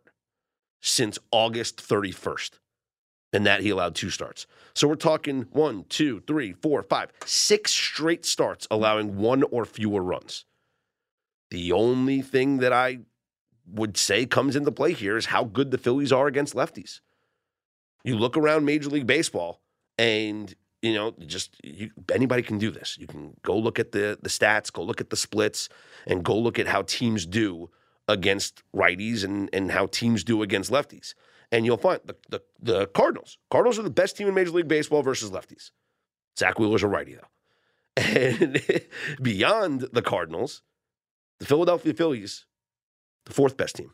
S1: since August 31st. And that he allowed two starts. So we're talking one, two, three, four, five, six straight starts allowing one or fewer runs. The only thing that I would say comes into play here is how good the Phillies are against lefties. You look around Major League Baseball, and you know, just you, anybody can do this. You can go look at the the stats, go look at the splits, and go look at how teams do against righties and and how teams do against lefties. And you'll find the the, the Cardinals. Cardinals are the best team in Major League Baseball versus lefties. Zack Wheeler's a righty though. (laughs) And beyond the Cardinals, the Philadelphia Phillies, the fourth best team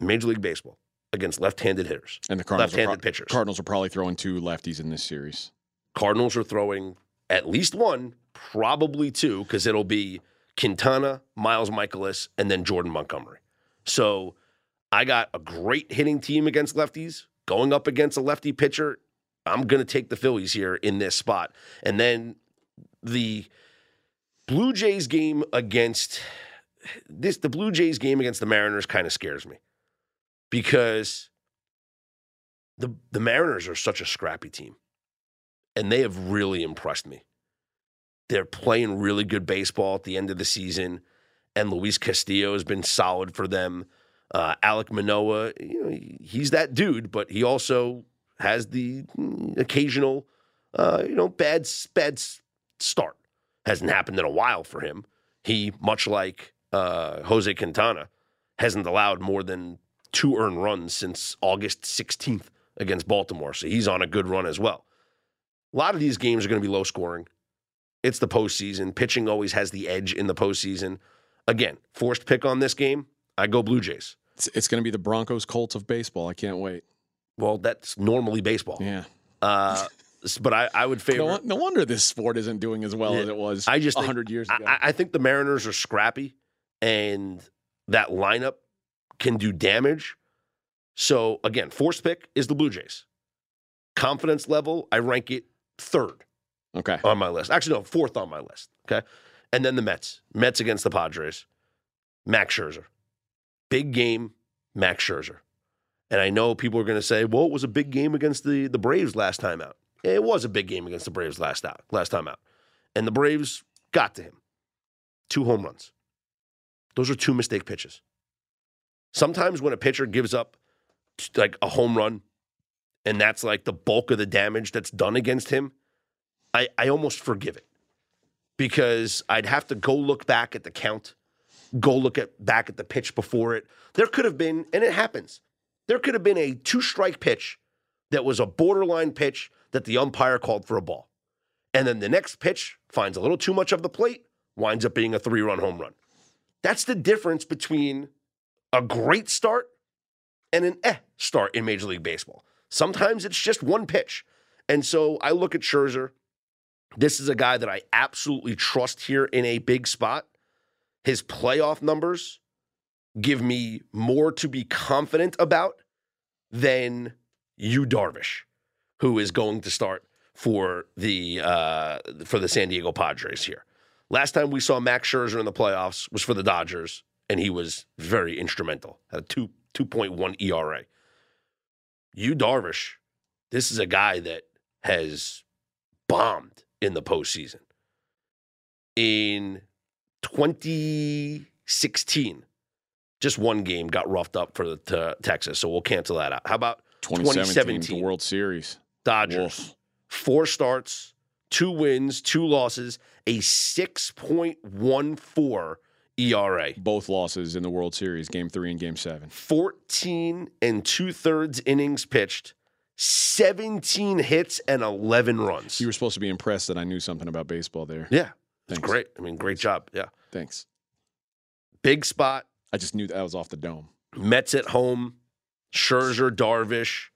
S1: Major League Baseball against left-handed hitters.
S2: And the Cardinals
S1: Left-handed
S2: pro-
S1: pitchers.
S2: Cardinals are probably throwing two lefties in this series.
S1: Cardinals are throwing at least one, probably two, because it'll be Quintana, Miles Mikolas, and then Jordan Montgomery. So I got a great hitting team against lefties going up against a lefty pitcher. I'm going to take the Phillies here in this spot. And then the Blue Jays game against this, the Blue Jays game against the Mariners kind of scares me because the the Mariners are such a scrappy team and they have really impressed me. They're playing really good baseball at the end of the season, and Luis Castillo has been solid for them. Uh, Alek Manoah, you know, he's that dude, but he also has the mm, occasional, uh, you know, bad bad start. Hasn't happened in a while for him. He, much like uh, Jose Quintana, hasn't allowed more than two earned runs since August 16th against Baltimore. So he's on a good run as well. A lot of these games are going to be low scoring. It's the postseason. Pitching always has the edge in the postseason. Again, forced pick on this game, I go Blue Jays.
S2: It's, it's going to be the Broncos Colts of baseball. I can't wait.
S1: Well, that's normally baseball.
S2: Yeah.
S1: Uh, but I, I would favor.
S2: No, no wonder this sport isn't doing as well
S1: Yeah.
S2: as it was
S1: I just
S2: 100 years ago.
S1: I, I think the Mariners are scrappy, and that lineup can do damage. So again, force pick is the Blue Jays. Confidence level, I rank it third
S2: okay.
S1: on my list. Actually, no, fourth on my list. Okay, and then the Mets. Mets against the Padres. Max Scherzer, big game. Max Scherzer, and I know people are going to say, "Well, it was a big game against the the Braves last time out." It was a big game against the Braves last out last time out, and the Braves got to him. Two home runs. Those are two mistake pitches. Sometimes when a pitcher gives up like a home run, and that's like the bulk of the damage that's done against him, I, I almost forgive it because I'd have to go look back at the count, go look at back at the pitch before it. There could have been, and it happens, there could have been a two strike pitch that was a borderline pitch that the umpire called for a ball. And then the next pitch finds a little too much of the plate, winds up being a three run home run. That's the difference between a great start and an eh start in Major League Baseball. Sometimes it's just one pitch. And so I look at Scherzer. This is a guy that I absolutely trust here in a big spot. His playoff numbers give me more to be confident about than you Darvish, who is going to start for the uh, for the San Diego Padres here. Last time we saw Max Scherzer in the playoffs was for the Dodgers, and he was very instrumental. Had a two two point one ERA. Yu Darvish, this is a guy that has bombed in the postseason. In 2016, just one game got roughed up for the to Texas, so we'll cancel that out. How about
S2: 2017,
S1: 2017.
S2: the World Series.
S1: Dodgers?
S2: Woof.
S1: Four starts, two wins, two losses, a 6.14 ERA.
S2: Both losses in the World Series, game three and game seven.
S1: 14 and two thirds innings pitched, 17 hits and 11 runs.
S2: You were supposed to be impressed that I knew something about baseball there.
S1: yeah, it's great. I mean, great job. Yeah.
S2: Thanks.
S1: Big spot.
S2: I just knew that I was off the dome.
S1: Mets at home. Scherzer, Darvish.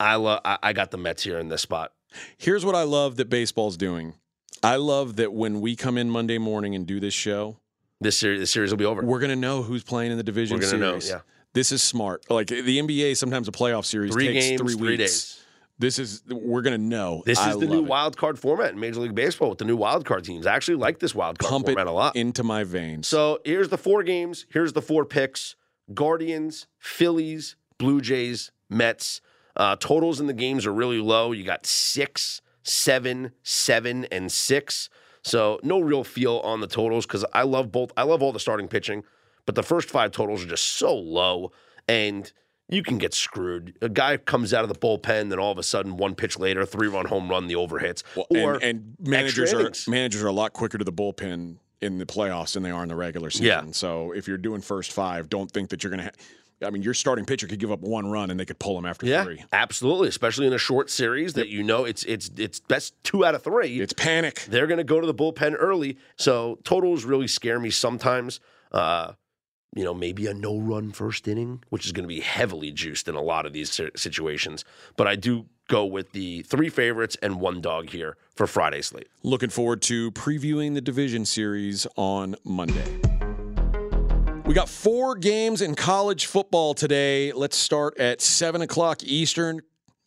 S1: I love. I, I got the Mets here in this spot.
S2: Here's what I love that baseball's doing. I love that when we come in Monday morning and do this show,
S1: This series, this series will be over.
S2: we're going to know who's playing in the division
S1: We're gonna know,
S2: series.
S1: yeah.
S2: This is smart. Like the NBA, sometimes a playoff series
S1: Three
S2: takes
S1: games,
S2: three
S1: three,
S2: weeks.
S1: days.
S2: This is we're going to know.
S1: This
S2: I
S1: is the new
S2: it.
S1: wild card format in Major League Baseball with the new wild card teams. I actually like this wild card
S2: Pump it
S1: format a lot.
S2: into my veins.
S1: So here's the four games. Here's the four picks: Guardians, Phillies, Blue Jays, Mets. Uh, totals in the games are really low. You got six, seven, seven, and six. So no real feel on the totals because I love both. I love all the starting pitching, but the first five totals are just so low. And you can get screwed. A guy comes out of the bullpen, then all of a sudden, one pitch later, three run home run, the overhits.
S2: Well,
S1: or
S2: and, and managers are managers are a lot quicker to the bullpen in the playoffs than they are in the regular season.
S1: Yeah.
S2: So if you're doing first five, don't think that you're going to. Ha- I mean, your starting pitcher could give up one run and they could pull him after
S1: yeah,
S2: three.
S1: absolutely. Especially in a short series that you know it's it's it's best two out of three.
S2: It's panic.
S1: they're going to go to the bullpen early. So totals really scare me sometimes. Uh, you know, maybe a no run first inning, which is going to be heavily juiced in a lot of these situations. But I do go with the three favorites and one dog here for Friday slate.
S2: Looking forward to previewing the division series on Monday. We got four games in college football today. Let's start at seven o'clock Eastern.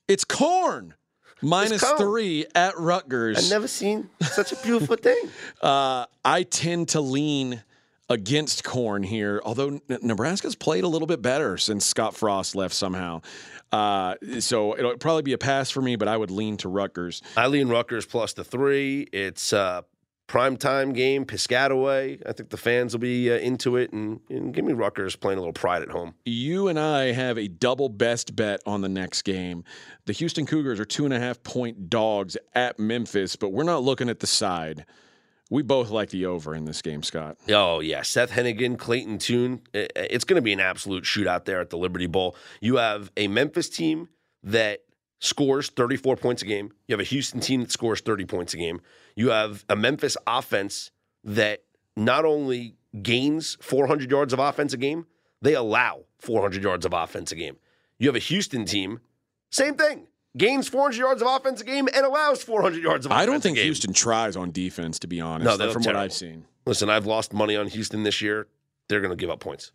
S2: It's corn minus
S1: corn.
S2: three at Rutgers.
S1: I've never seen such a beautiful thing. (laughs)
S2: Uh, I tend to lean against corn here, although N- Nebraska's played a little bit better since Scott Frost left somehow. Uh, so it'll probably be a pass for me, but I would lean to Rutgers.
S1: I lean Rutgers plus the three. It's a primetime game, Piscataway. I think the fans will be uh, into it. And, and give me Rutgers playing a little pride at home.
S2: You and I have a double best bet on the next game. The Houston Cougars are two and a half point dogs at Memphis, but we're not looking at the side. We both like the over in this game, Scott.
S1: Oh yeah, Seth Henigan, Clayton Tune. It's going to be an absolute shootout there at the Liberty Bowl. You have a Memphis team that scores 34 points a game. You have a Houston team that scores 30 points a game. You have a Memphis offense that not only gains 400 yards of offense a game, they allow 400 yards of offense a game. You have a Houston team, same thing. Gains 400 yards of offense a game and allows 400 yards of offense
S2: I don't think. Houston tries on defense, to be honest.
S1: No,
S2: from what. I've seen.
S1: Listen, I've lost money on Houston this year. They're going to give up points.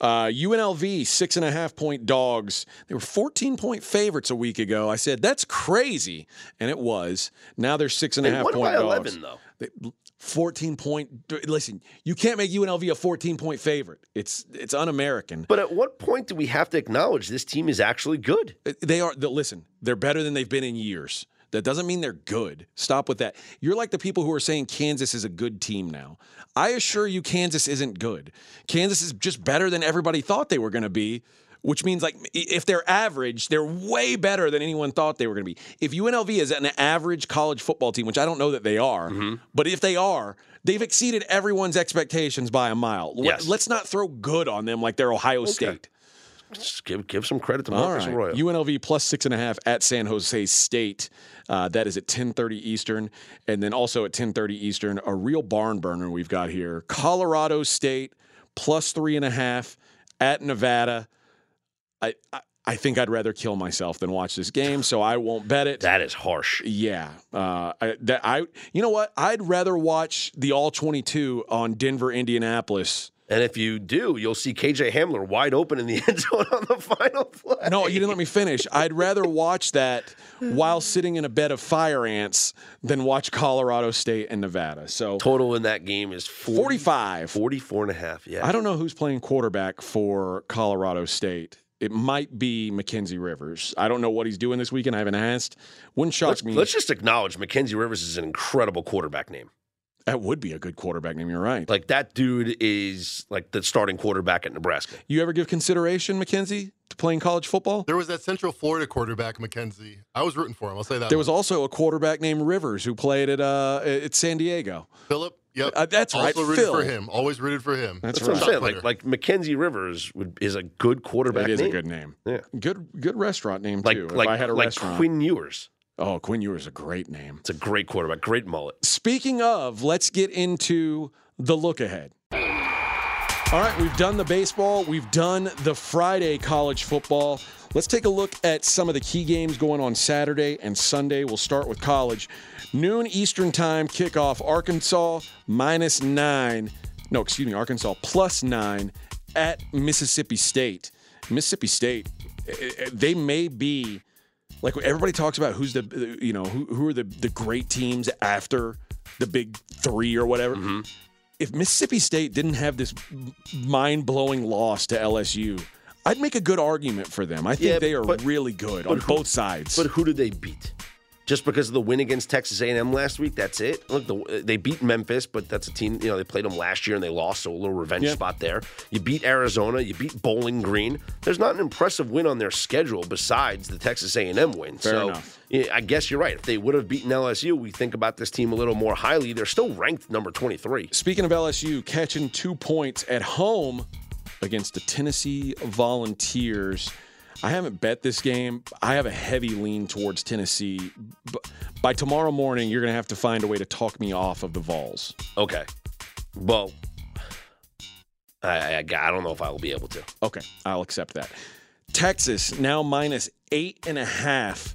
S2: Uh, UNLV, six and a half point dogs. They were 14 point favorites a week ago. I said, that's crazy. And it was. Now they're six and a
S1: They
S2: half
S1: won
S2: point
S1: by
S2: dogs.
S1: 11, though.
S2: They- 14 point. Listen, you can't make UNLV a 14 point favorite. It's it's un American.
S1: But at what point do we have to acknowledge this team is actually good?
S2: They are, listen, they're better than they've been in years. That doesn't mean they're good. Stop with that. You're like the people who are saying Kansas is a good team now. I assure you, Kansas isn't good. Kansas is just better than everybody thought they were going to be, which means like if they're average, they're way better than anyone thought they were going to be. If UNLV is an average college football team, which I don't know that they are, mm-hmm. but if they are, they've exceeded everyone's expectations by a mile.
S1: Yes.
S2: Let's not throw good on them like they're Ohio State.
S1: Just give give some credit to Marcus
S2: right.
S1: Arroyo.
S2: UNLV plus six and a half at San Jose State. Uh, that is at 10:30 Eastern, and then also at 10:30 Eastern, a real barn burner we've got here. Colorado State plus three and a half at Nevada. I, I I think I'd rather kill myself than watch this game, so I won't bet it.
S1: that is harsh.
S2: Yeah, uh, I, that I. You know what? I'd rather watch the All 22 on Denver, Indianapolis.
S1: And if you do, you'll see KJ Hamler wide open in the (laughs) end zone on the final play.
S2: No, you didn't let me finish. I'd rather watch that while sitting in a bed of fire ants than watch Colorado State and Nevada. So
S1: Total in that game is 40,
S2: 45.
S1: 44 and a half. Yeah.
S2: I don't know who's playing quarterback for Colorado State. It might be Mackenzie Rivers. I don't know what he's doing this weekend. I haven't asked. Wouldn't shock
S1: let's,
S2: me.
S1: let's just acknowledge Mackenzie Rivers is an incredible quarterback name.
S2: That would be a good quarterback name. You're right.
S1: Like that dude is like the starting quarterback at Nebraska.
S2: You ever give consideration, McKenzie, to playing college football?
S4: There was that Central Florida quarterback, McKenzie. I was rooting for him. I'll say that.
S2: There
S4: much.
S2: was also a quarterback named Rivers who played at uh, at San Diego.
S4: Philip. Yep.
S2: Uh, that's right,
S4: Also rooted
S2: Phil.
S4: for him. Always rooted for him.
S2: That's
S1: That's what I'm
S2: right.
S1: saying. Like like Mackenzie Rivers would, is a good quarterback.
S2: That is
S1: name.
S2: a good name.
S1: Yeah.
S2: Good good restaurant name
S1: Like
S2: too.
S1: like
S2: if I had a
S1: like
S2: restaurant.
S1: Quinn Ewers.
S2: Oh, Quinn Ewers is a great name.
S1: It's a great quarterback, great mullet.
S2: Speaking of, let's get into the look ahead. All right, we've done the baseball, we've done the Friday college football. Let's take a look at some of the key games going on Saturday and Sunday. We'll start with college. Noon Eastern Time kickoff, Arkansas minus nine. No, excuse me, Arkansas plus nine at Mississippi State. Mississippi State, eh, eh, they may be like everybody talks about who's the you know who, who are the the great teams after the big three or whatever. Mm-hmm. If mississippi state didn't have this mind-blowing loss to lsu i'd make a good argument for them. I think
S1: Yeah,
S2: they are
S1: but-
S2: really good on
S1: who-
S2: both sides.
S1: But who did they beat? Just because of the win against Texas A&M last week. That's it. Look, the, they beat Memphis, but that's a team. You know, they played them last year and they lost, so a little revenge
S2: Yeah.
S1: spot there. You beat Arizona. You beat Bowling Green. There's not an impressive win on their schedule besides the Texas A&M win.
S2: Fair
S1: so
S2: enough.
S1: I guess you're right. If they would have beaten LSU, we think about this team a little more highly. They're still ranked number 23.
S2: Speaking of LSU, catching two points at home against the Tennessee Volunteers. I haven't bet this game. I have a heavy lean towards Tennessee. But by tomorrow morning, you're going to have to find a way to talk me off of the Vols.
S1: Okay. Well, I, I, I don't know if I will be able to.
S2: Okay, I'll accept that. Texas now minus eight and a half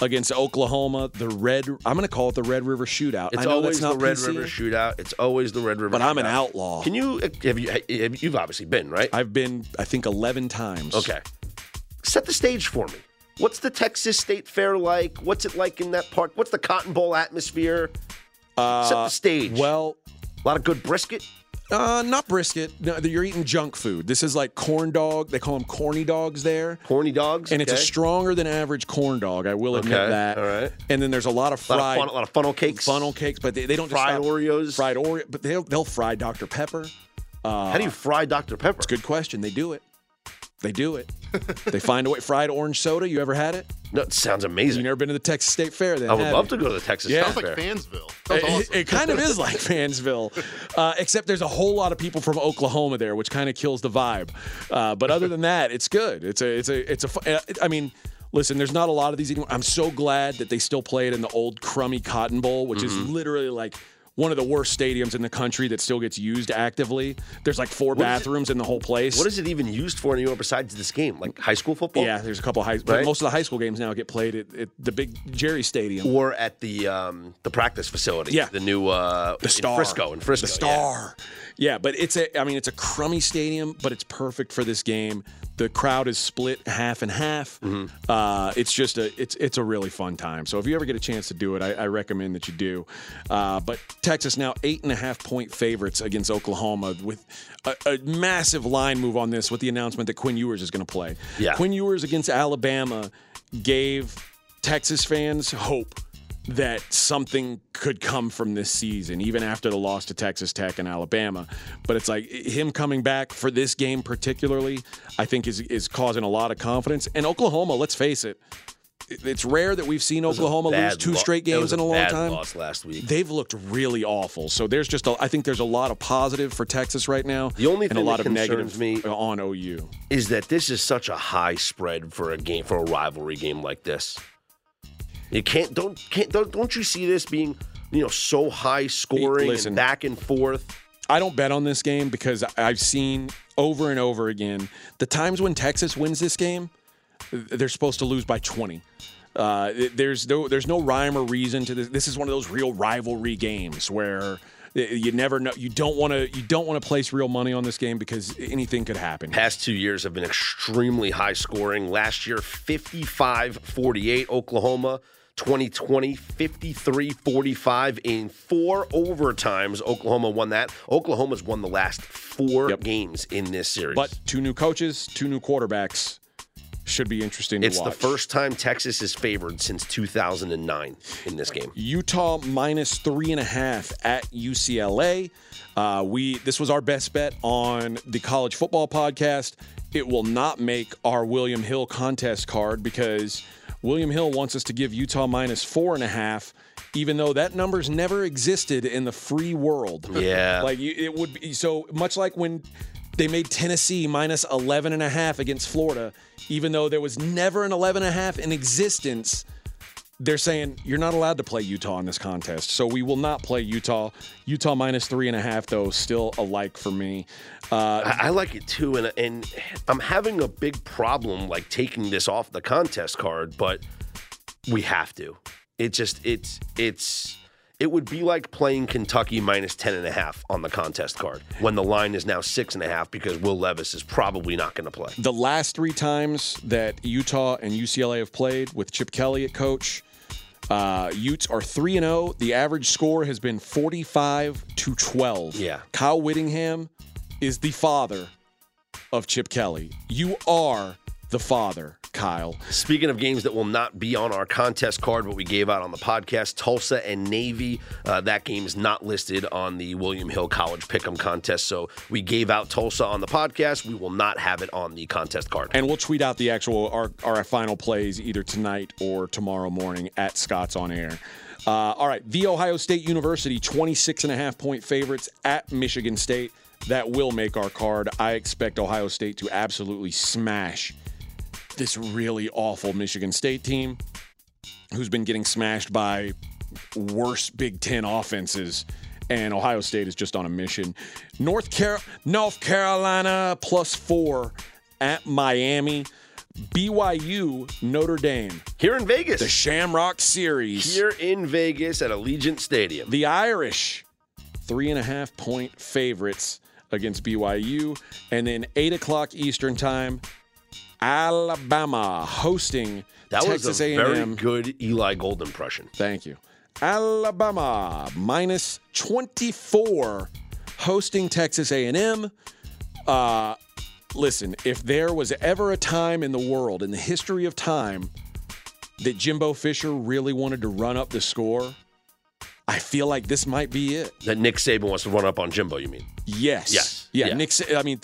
S2: against Oklahoma. The red. I'm going to call it the Red River Shootout.
S1: It's always the Red
S2: PC,
S1: River Shootout. It's always the Red River.
S2: but I'm an outlaw.
S1: Can you have you have, you've obviously been right?
S2: I've been, I think, 11 times.
S1: Okay. Set the stage for me. What's the Texas State Fair like? What's it like in that park? What's the Cotton Bowl atmosphere?
S2: Uh,
S1: Set the stage.
S2: Well,
S1: a lot of good brisket.
S2: Uh, not brisket. No, you're eating junk food. This is like corn dog. They call them corny dogs there.
S1: Corny dogs.
S2: And it's a stronger than average corn dog. I will admit
S1: Okay,
S2: that.
S1: all right.
S2: And then there's a lot of
S1: a lot,
S2: fried
S1: of fun, a lot of funnel cakes.
S2: funnel cakes, but they, they don't just
S1: fried Oreos.
S2: fried Oreo, but they'll they'll fry Dr Pepper. Uh,
S1: How do you fry Dr Pepper?
S2: It's a good question. They do it. They do it. they find a way. Fried orange soda. You ever had it?
S1: No, it sounds amazing.
S2: You
S1: amazing.
S2: never been to the Texas State Fair? Then
S1: I would love
S2: you?
S1: to go to the Texas
S2: Yeah.
S1: State
S4: Sounds like
S1: Fair.
S4: Fansville. Sounds
S2: It,
S4: awesome.
S2: it kind of is like (laughs) Fansville, uh, except there's a whole lot of people from Oklahoma there, which kind of kills the vibe. Uh, but other than that, it's good. It's a, it's a, it's a. fu- uh, I mean, listen, there's not a lot of these anymore. I'm so glad that they still play it in the old crummy Cotton Bowl, which is literally like one of the worst stadiums in the country that still gets used actively. There's like four
S1: it-
S2: bathrooms in the whole place.
S1: What is it even used for anymore besides this game? Like high school football?
S2: Yeah, there's a couple high.
S1: Right?
S2: Most of the high school games now get played at, at the big Jerry Stadium.
S1: Or at the um, the practice facility.
S2: Yeah.
S1: The new uh,
S2: the star
S1: in Frisco in Frisco.
S2: the
S1: yeah.
S2: star yeah. but it's a i mean it's a crummy stadium but it's perfect for this game the crowd is split half and half
S1: Mm-hmm.
S2: uh, it's just a it's it's a really fun time so if you ever get a chance to do it i, I recommend that you do uh, but texas now eight and a half point favorites against oklahoma with a, a massive line move on this with the announcement that quinn ewers is going to play
S1: Yeah.
S2: quinn ewers against alabama gave texas fans hope that something could come from this season, even after the loss to Texas Tech and Alabama. But it's like him coming back for this game particularly, I think is is causing a lot of confidence. And Oklahoma, let's face it, it's rare that we've seen Oklahoma lose two straight games in a long
S1: bad
S2: time.
S1: Loss last week.
S2: They've looked really awful. So there's just a, I think there's a lot of positive for Texas right now.
S1: The only
S2: and a
S1: thing
S2: lot
S1: that
S2: of
S1: concerns
S2: negative
S1: me-
S2: on OU.
S1: is that this is such a high spread for a game for a rivalry game like this. You can't don't can't don't, don't you see this being you know so high scoring
S2: Listen.
S1: and back and forth?
S2: I don't bet on this game because I've seen over and over again the times when Texas wins this game, they're supposed to lose by 20. Uh, there's no there's no rhyme or reason to this. This is one of those real rivalry games where you never know. You don't want to you don't want to place real money on this game because anything could happen.
S1: Past two years have been extremely high scoring. Last year 55-48 Oklahoma. 2020 53-45 in four overtimes Oklahoma won that. Oklahoma's won the last 4
S2: Yep.
S1: games in this series.
S2: But two new coaches, two new quarterbacks should be interesting to
S1: it's the first time Texas is favored since 2009 in this game.
S2: Utah minus three and a half at UCLA. Uh, we this was our best bet on the college football podcast. It will not make our William Hill contest card because William Hill wants us to give Utah minus four and a half, even though that number's never existed in the free world.
S1: Yeah. (laughs)
S2: like you, it would be so much like when they made Tennessee minus 11 and a half against Florida, even though there was never an 11 and a half in existence they're saying you're not allowed to play Utah in this contest. So we will not play Utah. Utah minus three and a half, though, still a like for me. Uh,
S1: I, I like it too, and and I'm having a big problem like taking this off the contest card, but we have to. It just it's it's it would be like playing Kentucky minus 10 and a half on the contest card when the line is now six and a half because Will Levis is probably not going to play.
S2: the last three times that Utah and UCLA have played with Chip Kelly at coach, uh, Utes are 3 and 0. The average score has been 45 to 12.
S1: Yeah.
S2: Kyle Whittingham is the father of Chip Kelly. You are the father Kyle.
S1: Speaking of games that will not be on our contest card, but we gave out on the podcast, Tulsa and Navy. Uh, that game is not listed on the William Hill College Pick'em contest, so we gave out Tulsa on the podcast. We will not have it on the contest card.
S2: And we'll tweet out the actual our, our final plays either tonight or tomorrow morning at Scott's on air. Uh, all right, the Ohio State University 26 and a half point favorites at Michigan State. That will make our card. I expect Ohio State to absolutely smash this really awful Michigan State team who's been getting smashed by worse Big Ten offenses. And Ohio State is just on a mission. North, Car- North Carolina plus four at Miami. BYU, Notre Dame.
S1: Here in Vegas.
S2: The Shamrock Series.
S1: Here in Vegas at Allegiant Stadium.
S2: The Irish, three and a half point favorites against BYU. And then 8 o'clock Eastern Time, Alabama hosting
S1: that
S2: Texas
S1: was a
S2: A&M.
S1: very good Eli Gold impression.
S2: Thank you. Alabama minus 24 hosting Texas A&M. Uh, listen, if there was ever a time in the world, in the history of time, that Jimbo Fisher really wanted to run up the score, I feel like this might be it.
S1: That Nick Saban wants to run up on Jimbo, you mean?
S2: Yes.
S1: Yes.
S2: Yeah.
S1: Yeah.
S2: Nick. I mean,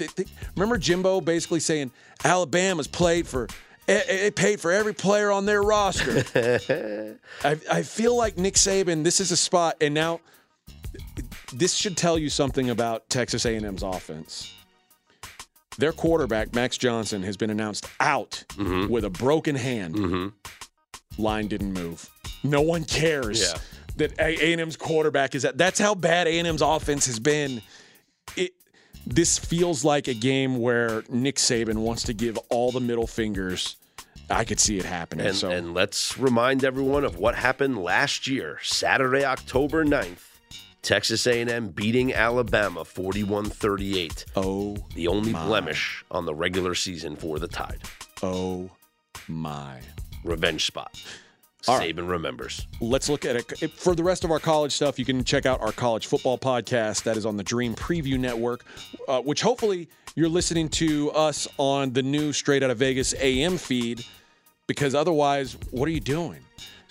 S2: remember Jimbo basically saying Alabama's played for. eh, eh, They paid for every player on their roster. (laughs) I, I feel like Nick Saban. This is a spot, and now this should tell you something about Texas A&M's offense. Their quarterback Max Johnson has been announced out
S1: Mm-hmm.
S2: with a broken hand. Line didn't move. No one cares
S1: Yeah.
S2: that A&M's quarterback is that. That's how bad A&M's offense has been. It. This feels like a game where Nick Saban wants to give all the middle fingers. I could see it happening.
S1: And,
S2: so
S1: and let's remind everyone of what happened last year, Saturday, October 9th. Texas A&M beating Alabama 41-38.
S2: oh,
S1: The only
S2: My.
S1: blemish on the regular season for the Tide.
S2: oh my.
S1: Revenge spot.
S2: All right.
S1: Saban remembers.
S2: let's look at it. For the rest of our college stuff, you can check out our college football podcast that is on the Dream Preview Network, uh, which hopefully you're listening to us on the new Straight Outta Vegas AM feed, because otherwise, what are you doing?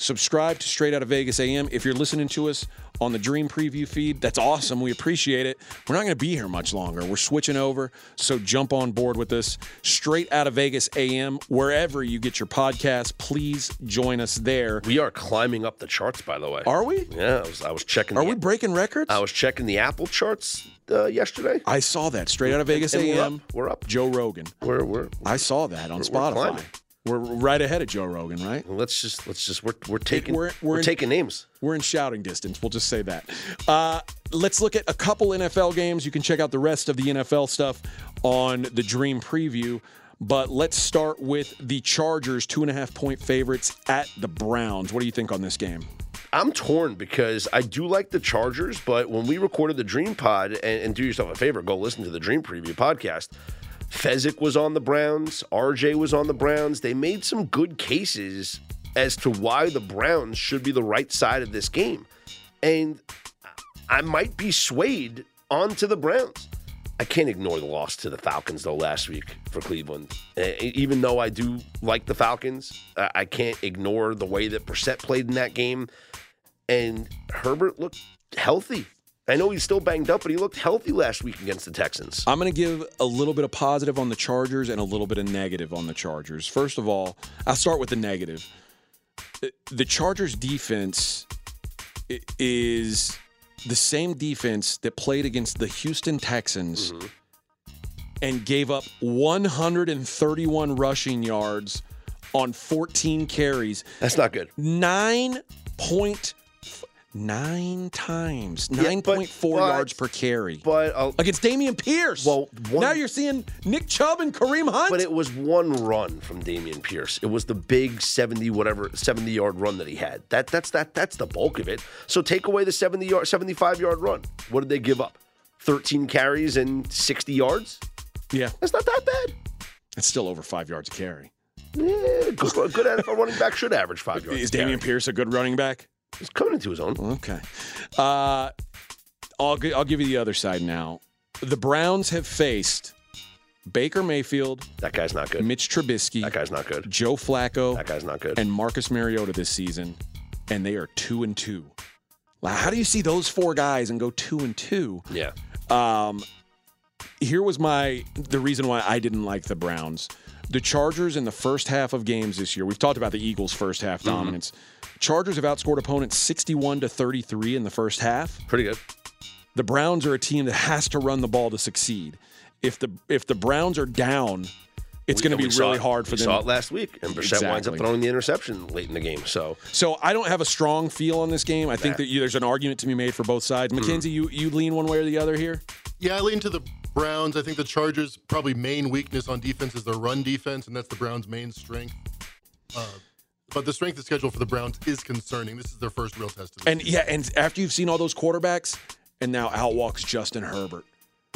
S2: Subscribe to Straight Outta Vegas AM. If you're listening to us on the Dream Preview feed, that's awesome. We appreciate it. We're not going to be here much longer. We're switching over, so jump on board with us. Straight Outta Vegas AM, wherever you get your podcast, please join us there.
S1: We are climbing up the charts, by the way.
S2: Are we?
S1: yeah, I was, I was checking.
S2: Are
S1: the,
S2: we breaking records?
S1: I was checking the Apple charts uh, yesterday.
S2: I saw that Straight Outta Vegas
S1: And we're
S2: AM.
S1: up. We're up.
S2: Joe Rogan.
S1: We're we're.
S2: I saw that on
S1: we're
S2: Spotify.
S1: climbing.
S2: We're right ahead of Joe Rogan, right?
S1: Let's just let's just we're we're taking
S2: we're-
S1: we're,
S2: we're in-
S1: taking names.
S2: We're in shouting distance. We'll just say that. Uh, let's look at a couple NFL games. You can check out the rest of the NFL stuff on the Dream Preview. But let's start with the Chargers, two and a half point favorites at the Browns. What do you think on this game?
S1: I'm torn because I do like the Chargers, but when we recorded the Dream Pod, and, and do yourself a favor, go listen to the Dream Preview podcast. Fezzik was on the Browns, RJ was on the Browns. They made some good cases as to why the Browns should be the right side of this game. And I might be swayed onto the Browns. I can't ignore the loss to the Falcons though last week for Cleveland. Even though I do like the Falcons, I can't ignore the way that Brissett played in that game. And Herbert looked healthy. I know he's still banged up, but he looked healthy last week against the Texans.
S2: I'm going to give a little bit of positive on the Chargers and a little bit of negative on the Chargers. First of all, I'll start with the negative. The Chargers defense is the same defense that played against the Houston Texans mm-hmm. and gave up 131 rushing yards on 14 carries.
S1: That's not good.
S2: Nine point nine times,
S1: Yeah,
S2: nine point four yards per carry
S1: But uh,
S2: against Dameon Pierce.
S1: Well, one-
S2: now you're seeing Nick Chubb and Kareem Hunt.
S1: but it was one run from Dameon Pierce. It was the big 70 whatever 70 yard run that he had. That that's that that's the bulk of it. So take away the 70 yard 75 yard run. What did they give up? 13 carries and 60 yards?
S2: yeah,
S1: That's not that bad.
S2: it's still over five yards a carry.
S1: Yeah, good, a good NFL running back should average 5 yards.
S2: Is. Dameon Pierce a good running back?
S1: He's coming into his own.
S2: Okay. Uh, I'll, gi- I'll give you the other side now. The Browns have faced Baker Mayfield,
S1: That guy's not good.
S2: Mitch Trubisky,
S1: That guy's not good.
S2: Joe Flacco,
S1: That guy's not good.
S2: and Marcus Mariota this season, and they are two and two. Like, how do you see those four guys and go two and two?
S1: yeah.
S2: Um, here was my the reason why I didn't like the Browns. The Chargers in the first half of games this year. We've talked about the Eagles' first half
S1: Mm-hmm.
S2: dominance. Chargers have outscored opponents 61 to 33 in the first half.
S1: Pretty good.
S2: The Browns are a team that has to run the ball to succeed. If the if the Browns are down, it's going to be really
S1: it-
S2: hard for
S1: we
S2: them.
S1: saw it last week, and Brissett winds up throwing the interception late in the game. So
S2: So I don't have a strong feel on this game. I think
S1: Nah.
S2: that you, there's an argument to be made for both sides.
S1: Hmm.
S2: Mackenzie, you you lean one way or the other here.
S4: Yeah, I lean to the Browns. I think the Chargers' probably main weakness on defense is their run defense, and that's the Browns' main strength. Uh, but the strength of schedule for the Browns is concerning. This is their first real test.
S2: And yeah, and after you've seen all those quarterbacks, and now out walks Justin Herbert.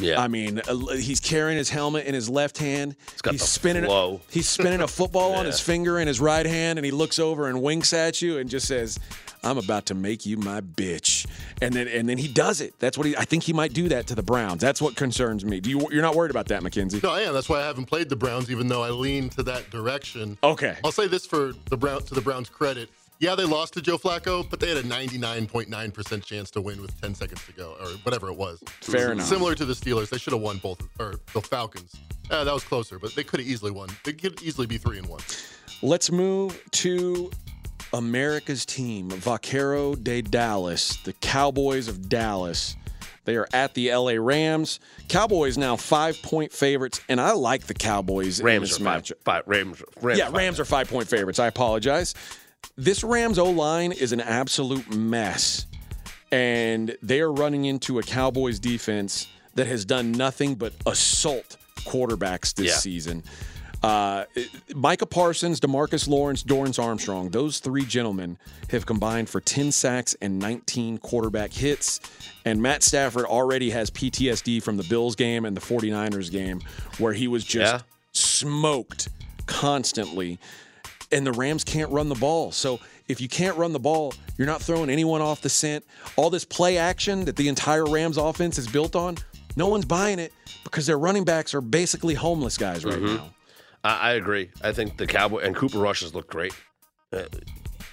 S1: Yeah,
S2: I mean, uh, he's carrying his helmet in his left hand.
S1: got
S2: he's
S1: the
S2: spinning.
S1: flow. (laughs)
S2: He's spinning a football on his finger in his right hand, and he looks over and winks at you and just says, "I'm about to make you my bitch." And then and then he does it. That's what he. I think he might do that to the Browns. That's what concerns me. Do you? You're not worried about that, McKenzie?
S4: No, I am. That's why I haven't played the Browns, even though I lean to that direction.
S2: Okay.
S4: I'll say this for the Brown to the Browns' credit. Yeah, they lost to Joe Flacco, but they had a 99.9% chance to win with 10 seconds to go, or whatever it was.
S2: Fair enough.
S4: Similar to the Steelers, they should have won both, or the Falcons. Uh, that was closer, but they could have easily won. They could easily be three and one.
S2: Let's move to America's team, Vaquero de Dallas, the Cowboys of Dallas. They are at the LA Rams. Cowboys now five point favorites, and I like the Cowboys in
S1: Rams
S2: this
S1: are five, five. Rams. Rams
S2: Yeah,
S1: five.
S2: Rams are five point favorites. I apologize. This Rams O line is an absolute mess, and they are running into a Cowboys defense that has done nothing but assault quarterbacks this
S1: Yeah.
S2: season. Uh, Micah Parsons, Demarcus Lawrence, Dorance Armstrong, those three gentlemen have combined for 10 sacks and 19 quarterback hits. And Matt Stafford already has PTSD from the Bills game and the 49ers game, where he was just
S1: Yeah.
S2: smoked constantly. And the Rams can't run the ball. So if you can't run the ball, you're not throwing anyone off the scent. All this play action that the entire Rams offense is built on, no one's buying it because their running backs are basically homeless guys right
S1: Mm-hmm.
S2: now.
S1: I, I agree. I think the Cowboy and Cooper Rush has looked great. Uh,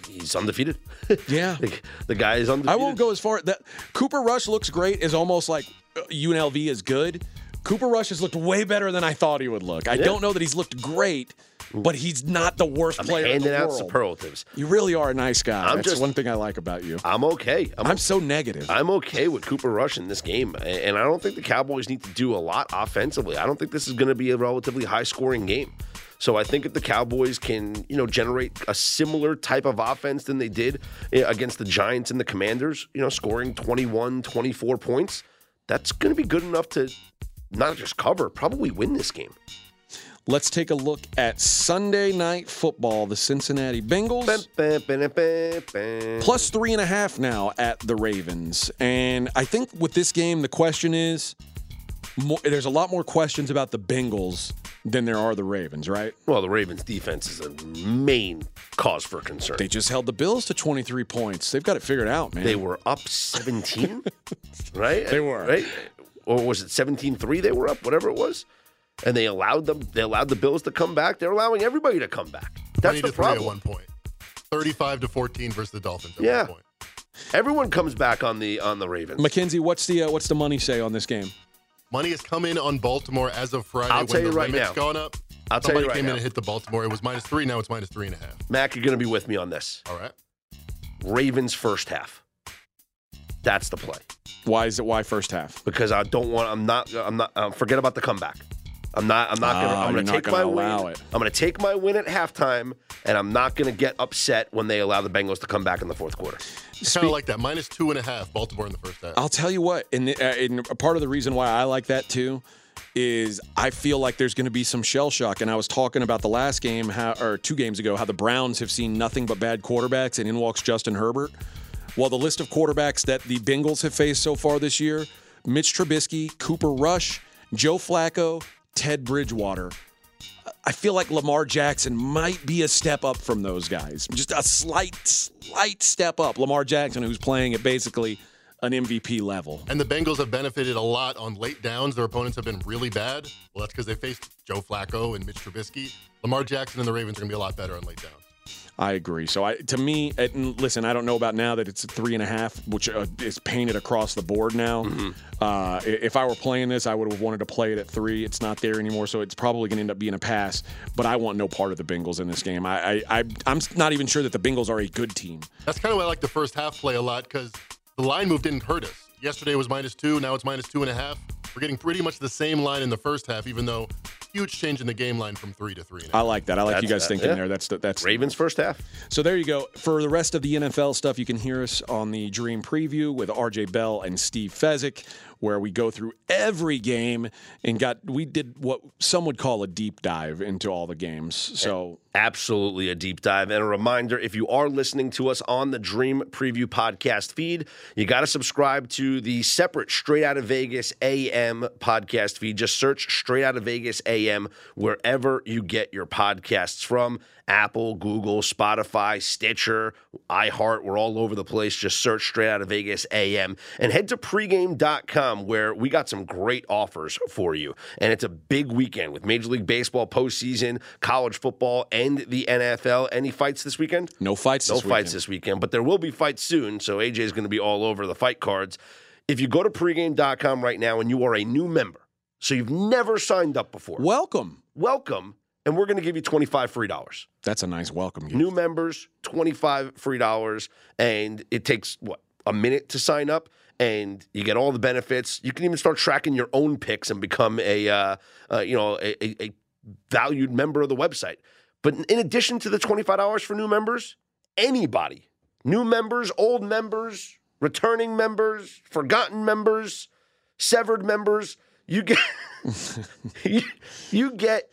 S1: he's undefeated. (laughs)
S2: Yeah.
S1: the, the guy is undefeated.
S2: I won't go as far that Cooper Rush looks great is almost like uh, UNLV is good. Cooper Rush has looked way better than I thought he would look. I don't know that he's looked great, but he's not the worst
S1: I'm
S2: player in
S1: handing
S2: the
S1: out
S2: world.
S1: superlatives.
S2: You really are a nice guy.
S1: I'm
S2: That's
S1: just-
S2: one thing I like about you.
S1: I'm okay. I'm,
S2: I'm so negative.
S1: I'm okay with Cooper Rush in this game, and I don't think the Cowboys need to do a lot offensively. I don't think this is going to be a relatively high scoring game. So I think if the Cowboys can, you know, generate a similar type of offense than they did eh, against the Giants and the Commanders, you know, scoring 21, 24 points, that's going to be good enough to not just cover, probably win this game.
S2: Let's take a look at Sunday night football. The Cincinnati Bengals
S1: Plus,
S2: three and a half now at the Ravens. And I think with this game, the question is more, there's a lot more questions about the Bengals than there are the Ravens, right?
S1: well, the Ravens' defense is a main cause for concern.
S2: They just held the Bills to 23 points. They've got it figured out, man.
S1: They were up 17, (laughs) right?
S2: They were.
S1: Right? Or was it 17-3 they were up, whatever it was? And they allowed them they allowed the Bills to come back. They're allowing everybody to come back. That's
S4: 20
S1: the
S4: to 3 at
S1: problem.
S4: one point. 35 to 14 versus the Dolphins at
S1: Yeah.
S4: one point.
S1: Everyone comes back on the on the Ravens.
S2: Mackenzie, what's the uh, what's the money say on this game?
S4: Money has come in on Baltimore as of Friday
S1: I'll
S4: when
S1: tell
S4: the
S1: you right
S4: limit's
S1: now.
S4: gone up.
S1: I'll tell you
S4: Somebody
S1: right
S4: came
S1: now.
S4: in and hit the Baltimore. It was minus three. Now it's minus three and a half.
S1: Mac, you're going to be with me on this.
S4: All right.
S1: Ravens first half. That's the play
S2: Why is it why first half?
S1: because I don't want. I'm not. I'm not. Um, forget about the comeback. I'm not. I'm not gonna.
S2: Ah,
S1: I'm gonna
S2: not
S1: take
S2: gonna
S1: my
S2: allow
S1: win.
S2: it.
S1: I'm gonna take my win at halftime, and I'm not gonna get upset when they allow the Bengals to come back in the fourth quarter.
S4: Kind of like that. Minus two and a half. Baltimore in the first half.
S2: I'll tell you what, and, uh, and a part of the reason why I like that too is I feel like there's going to be some shell shock. And I was talking about the last game, how, or two games ago, how the Browns have seen nothing but bad quarterbacks, and in walks Justin Herbert. Well, the list of quarterbacks that the Bengals have faced so far this year Mitch Trubisky, Cooper Rush, Joe Flacco, Ted Bridgewater. I feel like Lamar Jackson might be a step up from those guys. Just a slight, slight step up. Lamar Jackson, who's playing at basically an MVP level.
S4: And the Bengals have benefited a lot on late downs. Their opponents have been really bad. Well, that's because they faced Joe Flacco and Mitch Trubisky. Lamar Jackson and the Ravens are going to be a lot better on late downs.
S2: I agree. So, I, to me, and listen, I don't know about now that it's a three and a half, which uh, is painted across the board now.
S1: Mm-hmm.
S2: Uh, if I were playing this, I would have wanted to play it at three. It's not there anymore, so it's probably going to end up being a pass. But I want no part of the Bengals in this game. I, I, I I'm not even sure that the Bengals are a good team.
S4: That's kind of why I like the first half play a lot because the line move didn't hurt us. Yesterday was minus two, now it's minus two and a half. We're getting pretty much the same line in the first half, even though huge change in the game line from three to three. And a
S2: I
S4: half.
S2: like that. I like you guys thinking
S1: yeah.
S2: there. That's the, that's
S1: Ravens first half.
S2: So there you go. For the rest of the NFL stuff, you can hear us on the Dream Preview with RJ Bell and Steve Fezzik, where we go through every game and got we did what some would call a deep dive into all the games. So
S1: Absolutely a deep dive. And a reminder if you are listening to us on the Dream Preview podcast feed, you got to subscribe to the separate Straight Outta Vegas AM podcast feed. Just search Straight Outta Vegas AM wherever you get your podcasts from Apple, Google, Spotify, Stitcher, iHeart. We're all over the place. Just search Straight Outta Vegas AM and head to pregame.com where we got some great offers for you. And it's a big weekend with Major League Baseball postseason, college football, and the NFL. Any fights this weekend?
S2: no fights.
S1: No
S2: this
S1: fights
S2: weekend.
S1: this weekend, but there will be fights soon. So AJ is going to be all over the fight cards. If you go to pregame.com right now and you are a new member, so you've never signed up before,
S2: Welcome.
S1: welcome. And we're going to give you 25 free dollars.
S2: That's a nice welcome. gift.
S1: New members, 25 free dollars. And it takes, what, a minute to sign up? And you get all the benefits. You can even start tracking your own picks and become a, uh, uh, you know, a, a, valued member of the website. But in addition to the $25 for new members, anybody, new members, old members, returning members, forgotten members, severed members, you get (laughs) you, you get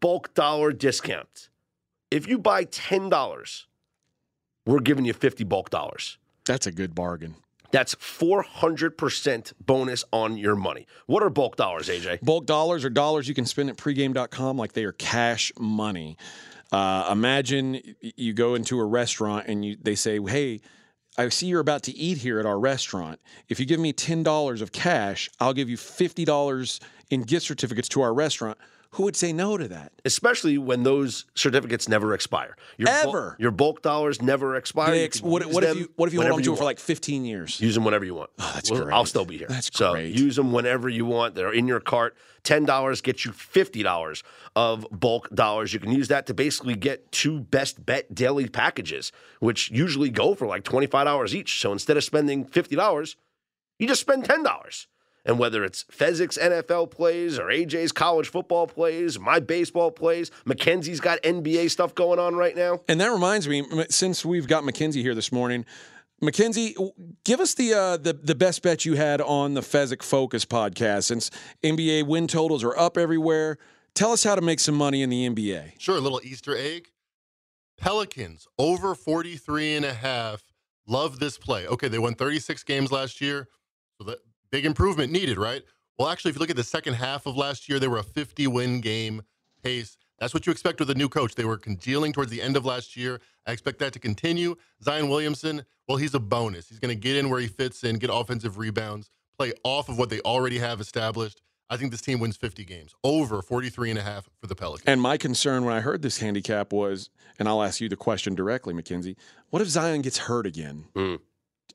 S1: bulk dollar discount. If you buy $10, we're giving you 50 bulk dollars.
S2: That's a good bargain.
S1: That's 400% bonus on your money. What are bulk dollars, AJ?
S2: Bulk dollars are dollars you can spend at pregame.com like they are cash money. Uh, imagine you go into a restaurant and you they say, "Hey, I see you're about to eat here at our restaurant. If you give me ten dollars of cash, I'll give you fifty dollars in gift certificates to our restaurant." Who would say no to that?
S1: Especially when those certificates never expire. Your bulk-
S2: Ever.
S1: your bulk dollars never expire.
S2: Ex- what, what if you what if you hold on to it for like fifteen years?
S1: Use them whenever you want.
S2: Oh, that's
S1: Well,
S2: great.
S1: I'll still be here.
S2: That's
S1: so
S2: great.
S1: use them whenever you want. They're in your cart. Ten dollars gets you fifty dollars of bulk dollars. You can use that to basically get two best bet daily packages, which usually go for like twenty five dollars each. So instead of spending fifty dollars, you just spend ten dollars. And whether it's Fezzik's NFL plays or AJ's college football plays, my baseball plays, Mackenzie's got NBA stuff going on right now.
S2: And that reminds me, since we've got Mackenzie here this morning, Mackenzie, give us the uh, the the best bet you had on the Fezzik Focus podcast. Since NBA win totals are up everywhere, tell us how to make some money in the NBA.
S4: Sure, a little Easter egg. Pelicans over 43 and a half. Love this play. Okay, they won 36 games last year. So that big improvement needed, right? Well, actually, if you look at the second half of last year, they were a 50 win game pace. That's what you expect with a new coach. They were congealing towards the end of last year. I expect that to continue. Zion Williamson, well, he's a bonus. He's going to get in where he fits in, get offensive rebounds, play off of what they already have established. I think this team wins 50 games, over 43 and a half for the Pelicans.
S2: And my concern when I heard this handicap was, and I'll ask you the question directly, Mackenzie, What if Zion gets hurt again? Mm.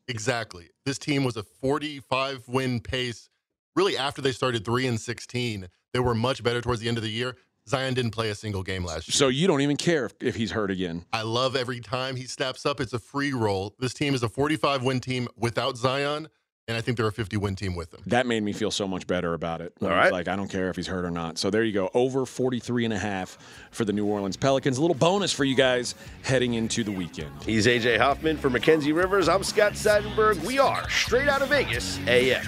S4: Exactly. This team was a 45 win pace. Really, after they started three and 16, they were much better towards the end of the year. Zion didn't play a single game last year.
S2: So you don't even care if, if he's hurt again.
S4: I love every time he snaps up. It's a free roll. This team is a 45 win team without Zion, and I think they're a 50 win team with him.
S2: That made me feel so much better about it.
S1: All
S2: I was. Like, I don't care if he's hurt or not. So there you go. Over 43 and a half for the New Orleans Pelicans. A little bonus for you guys heading into the weekend.
S1: He's AJ Hoffman for Mackenzie Rivers. I'm Scott Seidenberg. We are straight out of Vegas AM.